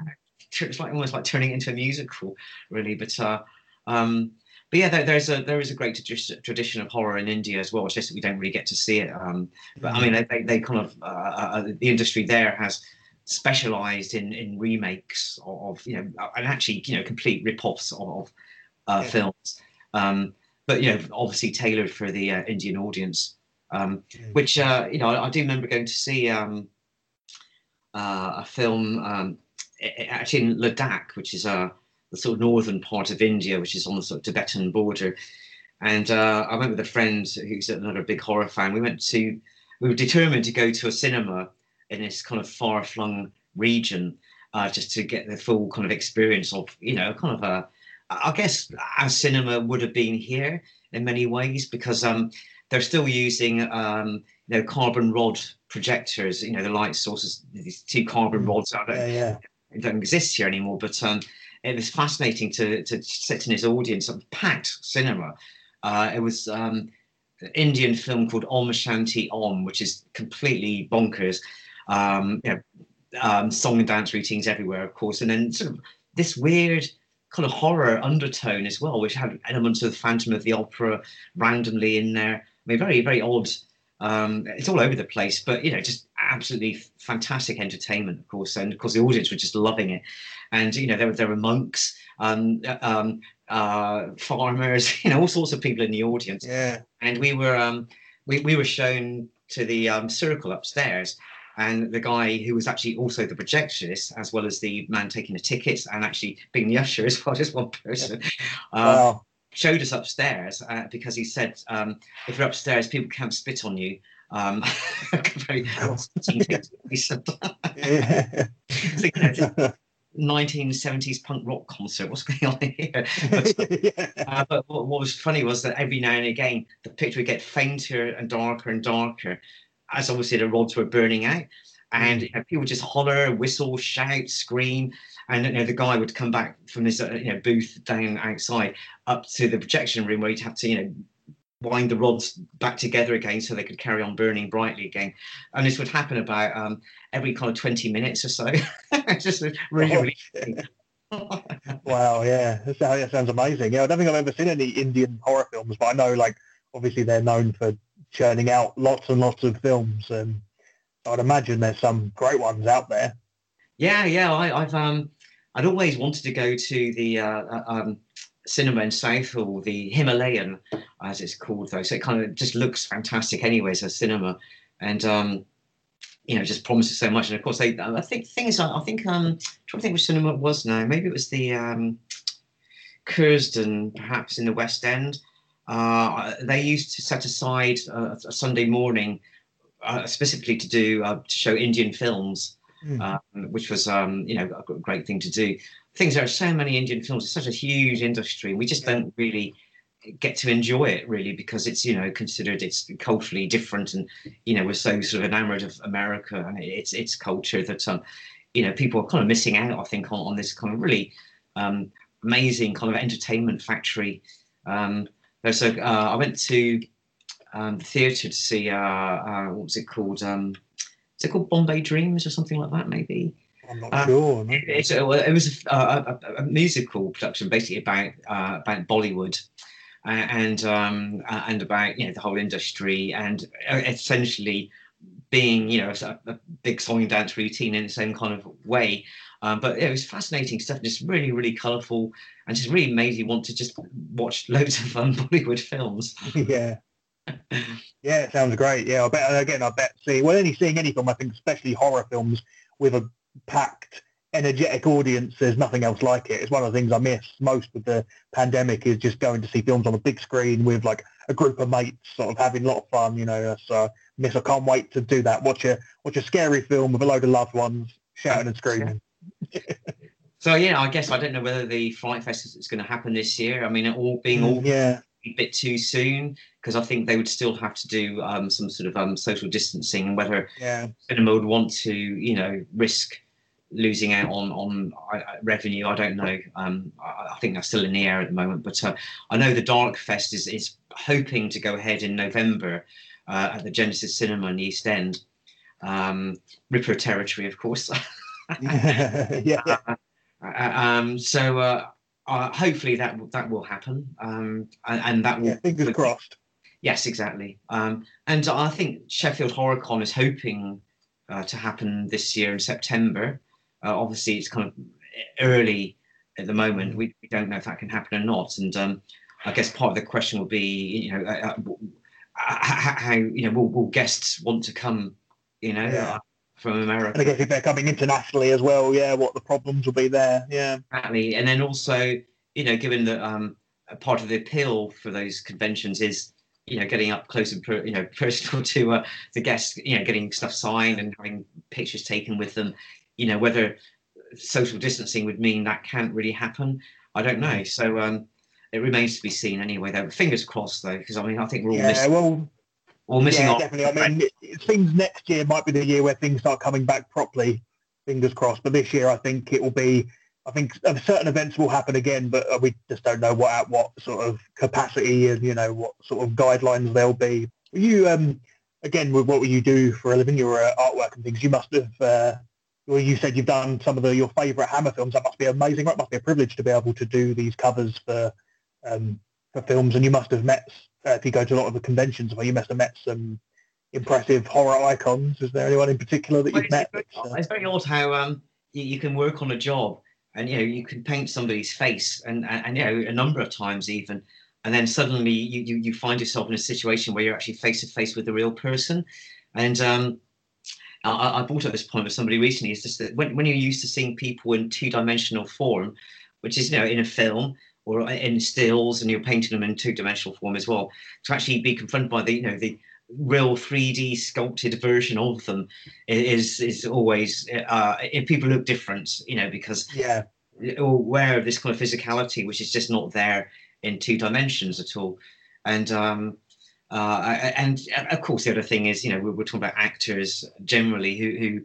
it's like almost like turning it into a musical, really. But uh, um, but yeah, there, there's a there is a great tradition of horror in India as well. It's just that we don't really get to see it. Um, but I mean, they, they kind of uh, uh, the industry there has specialized in in remakes of you know and actually you know complete rip-offs of uh, yeah. films um, but you know obviously tailored for the uh, indian audience um, which uh, you know I, I, do remember going to see um, uh, a film um, actually in ladakh which is uh, the sort of northern part of india which is on the sort of tibetan border and uh, i went with a friend who's another big horror fan we went to we were determined to go to a cinema in this kind of far flung region, uh, just to get the full kind of experience of, you know, kind of a, I guess, our cinema would have been here in many ways, because um, they're still using, um, you know, carbon rod projectors. You know, the light sources, these two carbon mm. rods. I don't, yeah, yeah. don't exist here anymore, but um, it was fascinating to to sit in his audience, a packed cinema. Uh, it was um, an Indian film called Om Shanti Om, which is completely bonkers um, you know, um, song and dance routines everywhere, of course, and then sort of this weird kind of horror undertone as well, which had elements of the Phantom of the Opera randomly in there. I mean, very, very odd. Um, it's all over the place, but you know, just absolutely fantastic entertainment, of course, and of course the audience were just loving it. And you know, there were there were monks, um, um, uh, farmers, you know, all sorts of people in the audience. Yeah. And we were um, we we were shown to the um, circle upstairs, and the guy who was actually also the projectionist, as well as the man taking the tickets and actually being the usher as well, just one person, uh, wow. showed us upstairs uh, because he said, um, if you're upstairs, people can't spit on you. Um, very he yeah. so, you know, 1970s punk rock concert. What's going on here? But, uh, but what, what, was funny was that every now and again the picture would get fainter and darker and darker as obviously the rods were burning out. And mm. you know, people just holler, whistle, shout, scream, and you know, the guy would come back from this uh, you know booth down outside up to the projection room where he'd have to you know wind the rods back together again so they could carry on burning brightly again. And this would happen about um, every kind of 20 minutes or so. just really, really. wow, yeah, that sounds amazing. Yeah, I don't think I've ever seen any Indian horror films, but I know, like, obviously they're known for churning out lots and lots of films. And I'd imagine there's some great ones out there. Yeah, yeah. I, have um, I'd always wanted to go to the uh, uh, um, cinema in Southall, the Himalayan, as it's called, though. So it kind of just looks fantastic, anyway, as a cinema, and um, you know, just promises so much. And of course, they, I think things. I think um, I'm trying to think which cinema it was now. Maybe it was the um, Curzon, perhaps in the West End. Uh, they used to set aside uh, a Sunday morning uh, specifically to do uh, to show Indian films, mm. which was um, you know a great thing to do. Things there are so many Indian films. It's such a huge industry. We just don't really get to enjoy it really because it's you know considered it's culturally different and you know we're so sort of enamored of America and it's it's culture that um you know people are kind of missing out I think on, on this kind of really um, amazing kind of entertainment factory um, there's a. Uh, I went to um, the theatre to see. Uh, uh, what was it called? Um, it called Bombay Dreams or something like that? Maybe. I'm not uh, sure. No. It, it, was a, a, a, musical production, basically about uh, about Bollywood, and um, and about you know the whole industry, and essentially being you know a, a, big song and dance routine in the same kind of way. Um, but it was fascinating stuff, just really, really colourful, and just really made you want to just watch loads of fun Bollywood films. yeah. Yeah, it sounds great. Yeah, I bet again. I bet see well, any seeing any film, I think especially horror films with a packed, energetic audience. There's nothing else like it. It's one of the things I miss most with the pandemic is just going to see films on a big screen with like a group of mates, sort of having a lot of fun. You know, so miss. I can't wait to do that. Watch a watch a scary film with a load of loved ones shouting and screaming so yeah, I guess I don't know whether the Fright Fest is going to happen this year. I mean, it all being mm, all yeah. A bit too soon because I think they would still have to do um, some sort of um, social distancing. and Whether yeah. cinema would want to, you know, risk losing out on on uh, revenue. I don't know. Um, I, I, think that's still in the air at the moment. But uh, I know the Dark Fest is is hoping to go ahead in November uh, at the Genesis Cinema in the East End. Um, Ripper territory, of course. yeah. yeah. Uh, um, so uh, uh, hopefully that that will happen, um, and, and, that will. Yeah, fingers crossed. Yes, exactly. Um, and I think Sheffield HorrorCon is hoping uh, to happen this year in September. Uh, obviously, it's kind of early at the moment. Mm. We, we don't know if that can happen or not. And um, I guess part of the question will be, you know, uh, how, uh, how, you know will, will, guests want to come, you know, yeah. From America? And I guess if they're coming internationally as well, yeah, what the problems will be there, yeah. Exactly. And then also, you know, given that um, part of the appeal for those conventions is you know, getting up close and per, you know personal to uh, the guests, you know, getting stuff signed and having pictures taken with them. You know, whether social distancing would mean that can't really happen, I don't know. So um, it remains to be seen anyway. Though, fingers crossed though, because I mean, I think we're all yeah, missing. Well, all missing. Yeah, definitely. I mean, it, seems next year might be the year where things start coming back properly. Fingers crossed. But this year, I think it will be I think certain events will happen again, but uh, we just don't know what at what sort of capacity and you know what sort of guidelines there'll be. You um again with what will you do for a living, your uh, artwork and things. You must have. Uh, well, you said you've done some of the, your favourite Hammer films. That must be amazing. That must be a privilege to be able to do these covers for um, for films. And you must have met, uh, if you go to a lot of the conventions, where you must have met some impressive horror icons. Is there anyone in particular that you've met? Very, uh, it's very odd how um, you, you, can work on a job and you know you can paint somebody's face and, and, and you know a number of times even and then suddenly you, you, you find yourself in a situation where you're actually face to face with the real person and um, I, I brought up this point with somebody recently it's just that when, when you're used to seeing people in two-dimensional form which is you know in a film or in stills and you're painting them in two-dimensional form as well to actually be confronted by the you know the real 3D sculpted version of them is is always uh, if people look different, you know, because yeah, aware of this kind of physicality, which is just not there in two dimensions at all, and um, uh, and of course the other thing is, you know, we're, we're talking about actors generally who who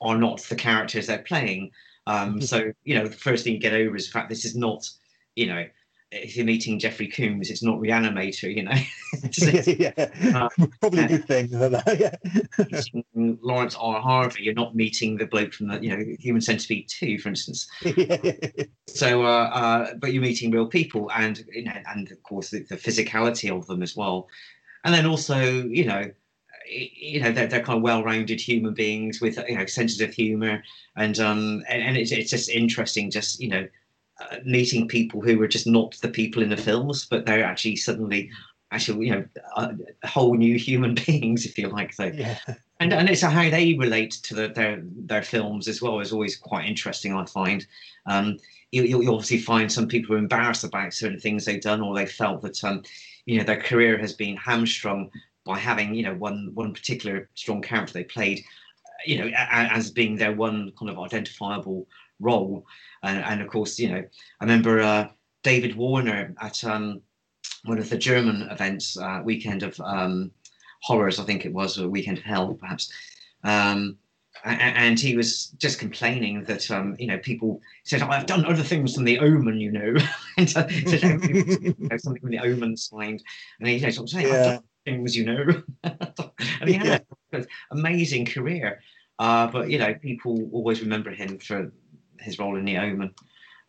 are not the characters they're playing. Um, mm-hmm. so you know, the first thing you get over is the fact this is not, you know, if you're meeting Jeffrey Combs, it's not Reanimator, you know. yeah, uh, probably a good thing. yeah. Laurence R. Harvey, you're not meeting the bloke from the, you know, Human Centipede Two, for instance. so, uh, uh, but you're meeting real people, and you know, and of course the, the physicality of them as well, and then also, you know, you know they're, they're kind of well-rounded human beings with you know senses of humor and um and, and it's, it's just interesting just you know uh, meeting people who were just not the people in the films, but they're actually suddenly actually you know uh, whole new human beings, if you like. So, yeah. and and it's how they relate to the, their their films as well is always quite interesting. I find. Um, you, you obviously find some people are embarrassed about certain things they've done, or they felt that um, you know their career has been hamstrung by having you know one one particular strong character they played, you know, as being their one kind of identifiable role. And, and of course, you know, I remember uh, David Warner at um, one of the German events, uh, Weekend of um, Horrors, I think it was, or Weekend of Hell, perhaps. Um, and he was just complaining that um, you know people said oh, I've done other things than the Omen, you know, and uh, said, you know, something from the Omen signed, and he said, saying, yeah. I've done things, you know, and he had yeah. an amazing career, uh, but you know people always remember him for his role in the Omen,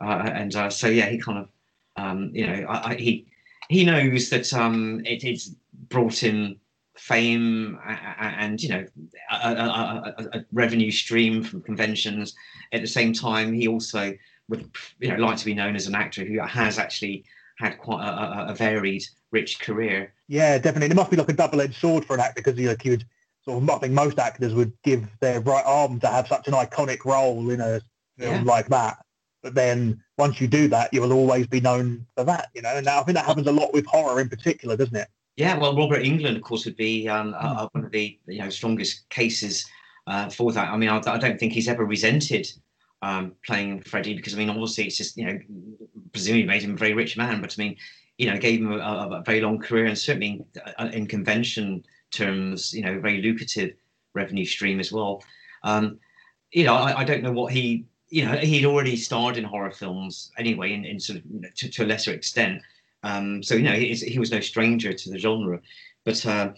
uh, and uh, so yeah, he kind of um, you know I, I, he he knows that um, it, it's brought in fame and you know a, a, a, revenue stream from conventions. At the same time, he also would you know like to be known as an actor who has actually had quite a, varied, rich career. Yeah, definitely. It must be like a double-edged sword for an actor because you know, he would sort of I think most actors would give their right arm to have such an iconic role, in film yeah. like that. But then once you do that, you will always be known for that, you know. And I think that happens a lot with horror in particular, doesn't it? Yeah, well, Robert Englund, of course, would be um, mm. uh, one of the you know strongest cases uh, for that. I mean, I, I, don't think he's ever resented um, playing Freddy because I mean, obviously, it's just you know, presumably made him a very rich man, but I mean, you know, gave him a, a very long career and certainly uh, in convention terms, you know, very lucrative revenue stream as well. Um, you know, I, I, don't know what he, you know, he'd already starred in horror films anyway, in, in sort of to, to a lesser extent. Um, so you know, he, he, was no stranger to the genre, but uh,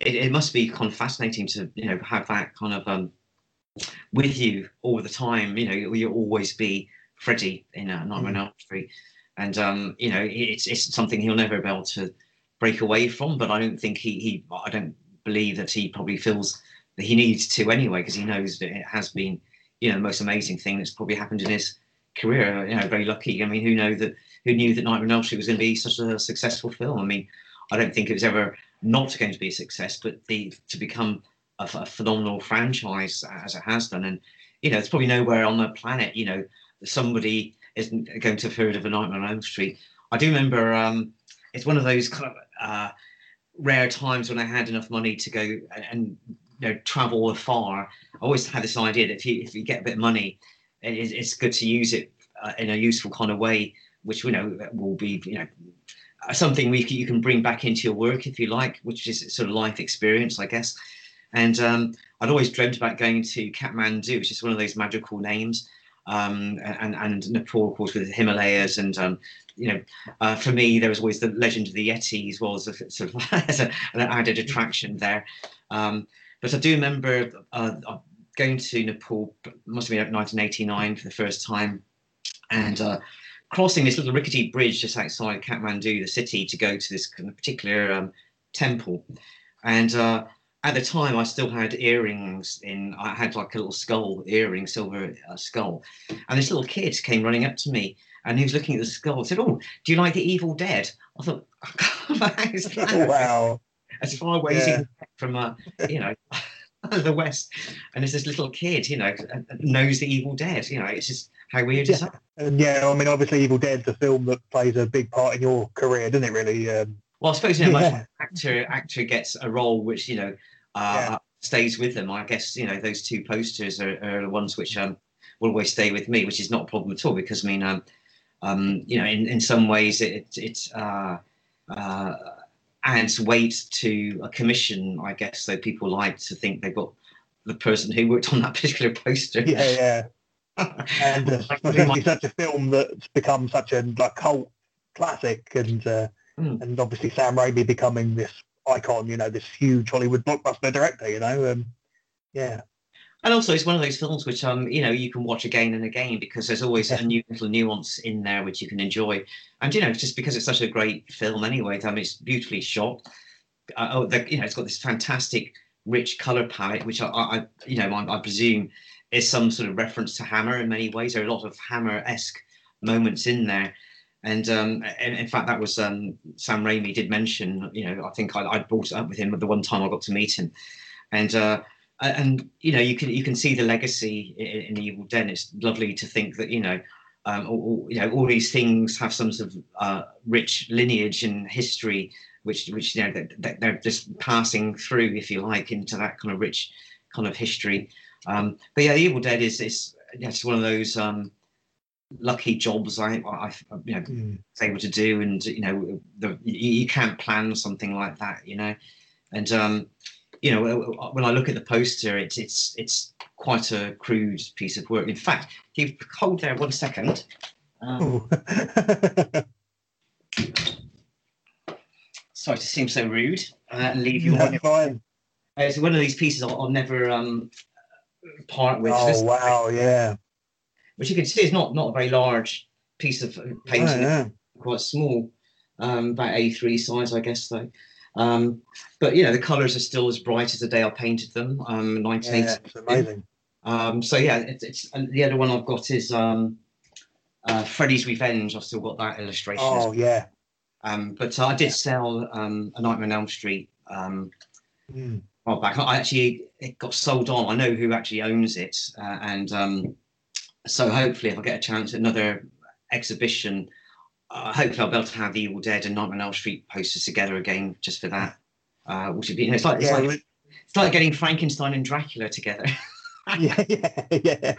it, it, must be kind of fascinating to you know have that kind of um, with you all the time. You know, you'll always be Freddy in uh, Nightmare on mm. Elm Street, and um, you know, it's it's something he'll never be able to break away from. But I don't think he he I don't believe that he probably feels that he needs to anyway because he knows that it has been you know the most amazing thing that's probably happened in his career. You know, very lucky. I mean, who know that who knew that Nightmare on Elm Street was going to be such a successful film? I mean, I don't think it was ever not going to be a success, but the to become a, a phenomenal franchise as it has done, and you know, it's probably nowhere on the planet, you know, somebody isn't going to have heard of a Nightmare on Elm Street. I do remember um, it's one of those kind of uh, rare times when I had enough money to go and you know travel afar. I always had this idea that if you if you get a bit of money, it, it's good to use it uh, in a useful kind of way, which you know will be you know something we, you can bring back into your work if you like, which is sort of life experience, I guess. And um, I'd always dreamt about going to Kathmandu, which is one of those magical names, um, and and Nepal, of course, with the Himalayas. And um, you know, uh, for me, there was always the legend of the Yeti as well as a sort of as a, an added attraction there. Um, but I do remember uh, uh going to Nepal, must have been 1989 for the first time, and uh, crossing this little rickety bridge just outside Kathmandu, the city, to go to this particular um, temple. And uh, at the time, I still had earrings in. I had like a little skull earring, silver uh, skull, and this little kid came running up to me, and he was looking at the skull. and said, "Oh, do you like the Evil Dead?" I thought, "Wow." As far away yeah. from, uh, you know. the West, and there's this little kid, you know, knows the Evil Dead. You know, it's just how weird yeah. is that? And yeah, I mean, obviously, Evil Dead's a film that plays a big part in your career, doesn't it? Really. Um, well, I suppose you know, yeah. actor actor gets a role which you know uh, yeah. stays with them. I guess you know those two posters are, are the ones which um, will always stay with me, which is not a problem at all because I mean, um, um, you know, in, in some ways it it uh, uh, adds weight to a commission, I guess. So people like to think they've got the person who worked on that particular poster. Yeah, yeah. and uh, especially such a film that's become such a like cult classic, and uh, mm. and obviously Sam Raimi becoming this icon, you know, this huge Hollywood blockbuster director, you know, um, yeah. And also, it's one of those films which, um, you know, you can watch again and again because there's always yeah. a new little nuance in there which you can enjoy. And you know, just because it's such a great film anyway, I mean, it's beautifully shot. Uh, oh, the, you know, it's got this fantastic, rich color palette, which I, I you know, I, I presume is some sort of reference to Hammer in many ways. There are a lot of Hammer-esque moments in there. And um, in, in, fact, that was um, Sam Raimi did mention. You know, I think I, I brought it up with him the one time I got to meet him, and uh, and you know, you can you can see the legacy in, in Evil Dead. It's lovely to think that you know, um, all, you know, all these things have some sort of uh, rich lineage and history, which which you know they're, they're just passing through, if you like, into that kind of rich kind of history. Um, but yeah, the Evil Dead is is it's one of those um, lucky jobs I, I you know mm. was able to do, and you know the, you, you, can't plan something like that, you know, and um, you know when I look at the poster, it's it's it's quite a crude piece of work. In fact, if you hold there one second. Um, sorry to seem so rude uh, and leave you on. Fine. It's one of these pieces I'll, I'll never um, part which oh wow yeah which you can see is not not a very large piece of painting oh, yeah. quite small um, about a3 size i guess though um, but you know the colors are still as bright as the day i painted them um 1980 yeah, it's amazing. Um, so yeah it's, it's the other one i've got is um uh, freddy's revenge. I've still got that illustration. Oh yeah. Um, but uh, i did sell um, a nightmare on elm street um, mm while back. I actually it got sold on. I know who actually owns it, uh, and um, so hopefully, if I get a chance at another exhibition, hopefully I'll be able to have the Evil Dead and Nightmare on Elm Street posters together again, just for that. Uh, which would be, you know, it's like it's yeah, like it's like getting Frankenstein and Dracula together. yeah, yeah, yeah.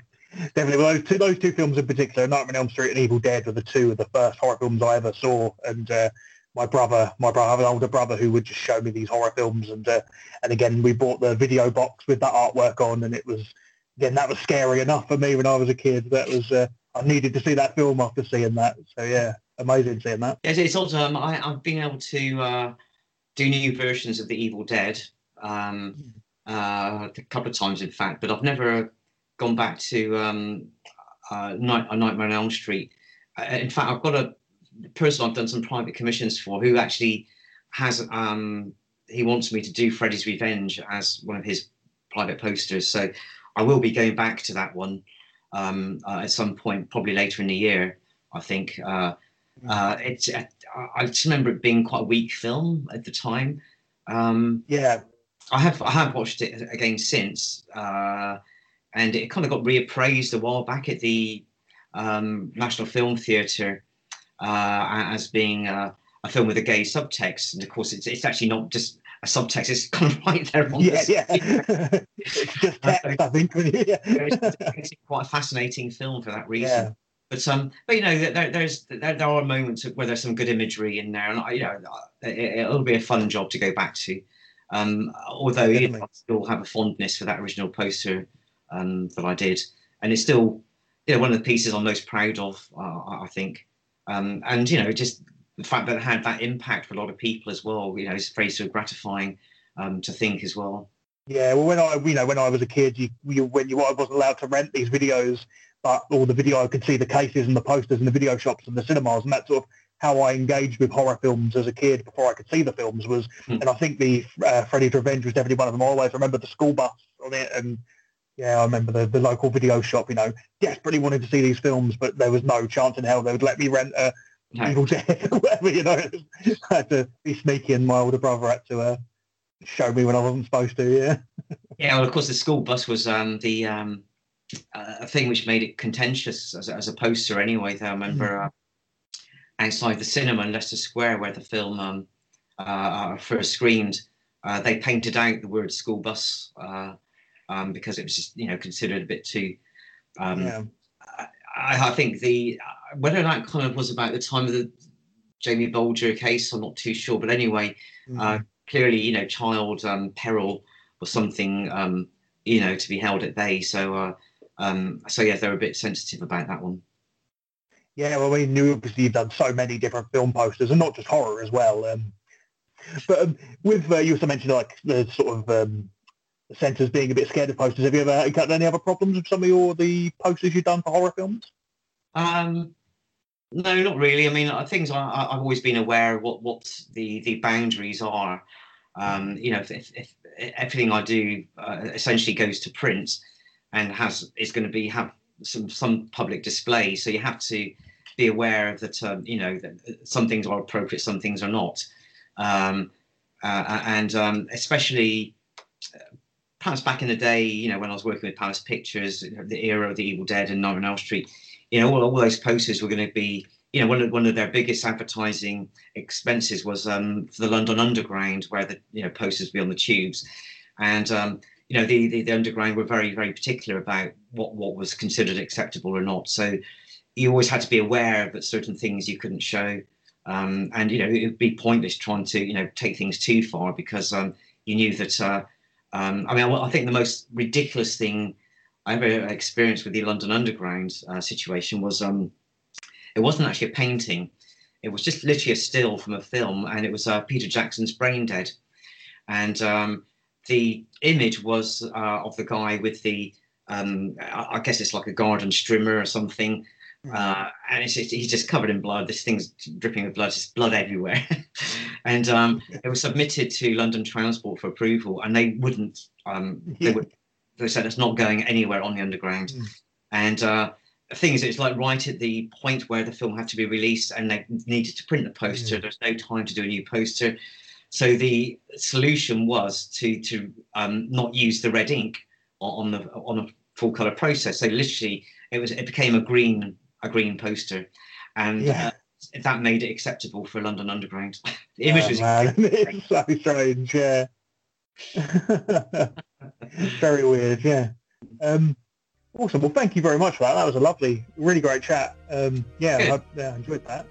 Definitely. Well, those two, those two films in particular, Nightmare on Elm Street and Evil Dead, were the two of the first horror films I ever saw, and uh, my brother, my brother, I have an older brother who would just show me these horror films, and uh, and again we bought the video box with that artwork on, and it was again, that was scary enough for me when I was a kid. That was uh, I needed to see that film after seeing that. So yeah, amazing seeing that. Yes, it's also um, I, have been able to uh, do new versions of The Evil Dead um, uh, a couple of times, in fact, but I've never gone back to um, uh, Night, A Nightmare on Elm Street. Uh, in fact, I've got a person I've done some private commissions for who actually has um, he wants me to do Freddy's Revenge as one of his private posters. So I will be going back to that one um, uh, at some point, probably later in the year. I think uh. Uh, it's. Uh, I just remember it being quite a weak film at the time. Um, yeah, I have. I have watched it again since, uh, and it kind of got reappraised a while back at the um, National Film Theatre uh, as being a film with a gay subtext, and of course, it's it's actually not just a subtext. It's kind of right there on yeah, the yeah. just text, I think. yeah. it's, quite a fascinating film for that reason. But um, but you know, there, there's there, there are moments where there's some good imagery in there, and I, you know, it, will be a fun job to go back to. Um, although you know, I still have a fondness for that original poster um, that I did, and it's still you know one of the pieces I'm most proud of. Uh, I think, um, and you know, just the fact that it had that impact for a lot of people as well, you know, is very sort of gratifying um, to think as well. Yeah, well, when I, you know, when I was a kid, you, you when you I wasn't allowed to rent these videos, but all the video I could see the cases and the posters in the video shops and the cinemas, and that's sort of how I engaged with horror films as a kid before I could see the films was, hmm. and I think the uh, Freddy's Revenge was definitely one of them. I always remember the school bus on it, and yeah, I remember the, the local video shop, you know, desperately wanted to see these films, but there was no chance in hell they would let me rent a no. Evil Dead or whatever, you know. I had to be sneaky and my older brother had to uh, show me when I wasn't supposed to, yeah. yeah, well, of course, the school bus was um, the um, uh, thing which made it contentious as, as a poster anyway. Though I remember mm. uh, outside the cinema in Leicester Square where the film um, uh, uh first screened, uh, they painted out the word school bus uh, um, because it was just, you know, considered a bit too um, yeah. I, I, think the whether that kind of was about the time of the Jamie Bulger case, I'm not too sure. But anyway, mm-hmm. Clearly, you know, child um, peril was something um, you know to be held at bay. So, uh, um, so yeah, they're a bit sensitive about that one. Yeah, well, we knew obviously you've done so many different film posters, and not just horror as well. Um, but um, with uh, you also mentioned like the sort of um, centres being a bit scared of posters. Have you ever had any other problems with some of your the posters you've done for horror films? Um, no, not really. I mean, things I, have always been aware of what what the the boundaries are. Um, you know, if, if, if, everything I do uh, essentially goes to print and has is going to be have some some public display, so you have to be aware of that. Um, you know, that some things are appropriate, some things are not, um, uh, and um, especially perhaps back in the day, you know, when I was working with Palace Pictures, the era of the Evil Dead and Nightmare on Elm Street, you know, all, all those posters were going to be, you know, one of one of their biggest advertising expenses was um, for the London Underground, where the you know posters would be on the tubes, and um, you know the, the, the Underground were very very particular about what what was considered acceptable or not. So you always had to be aware that certain things you couldn't show, um, and you know it would be pointless trying to you know take things too far because um, you knew that. Uh, um, I mean, I, I, think the most ridiculous thing I ever experienced with the London Underground uh, situation was um, it wasn't actually a painting. It was just literally a still from a film, and it was uh, Peter Jackson's Brain Dead. And um, the image was uh, of the guy with the, um, I guess it's like a garden strimmer or something, uh, and it's, it's, he's just covered in blood. This thing's dripping with blood. There's blood everywhere. and um, it was submitted to London Transport for approval, and they wouldn't. Um, they would. They said it's not going anywhere on the underground. Mm. And uh, the thing is, it's like right at the point where the film had to be released, and they needed to print the poster. Mm. There's no time to do a new poster. So the solution was to to um, not use the red ink on the on a full color process. So literally, it was it became a green a green poster, and yeah. uh, that made it acceptable for London Underground. the image oh, was man. so strange, yeah. very weird, yeah. Um, awesome. Well, thank you very much for that. That was a lovely, really great chat. Um, yeah, I, yeah, I enjoyed that.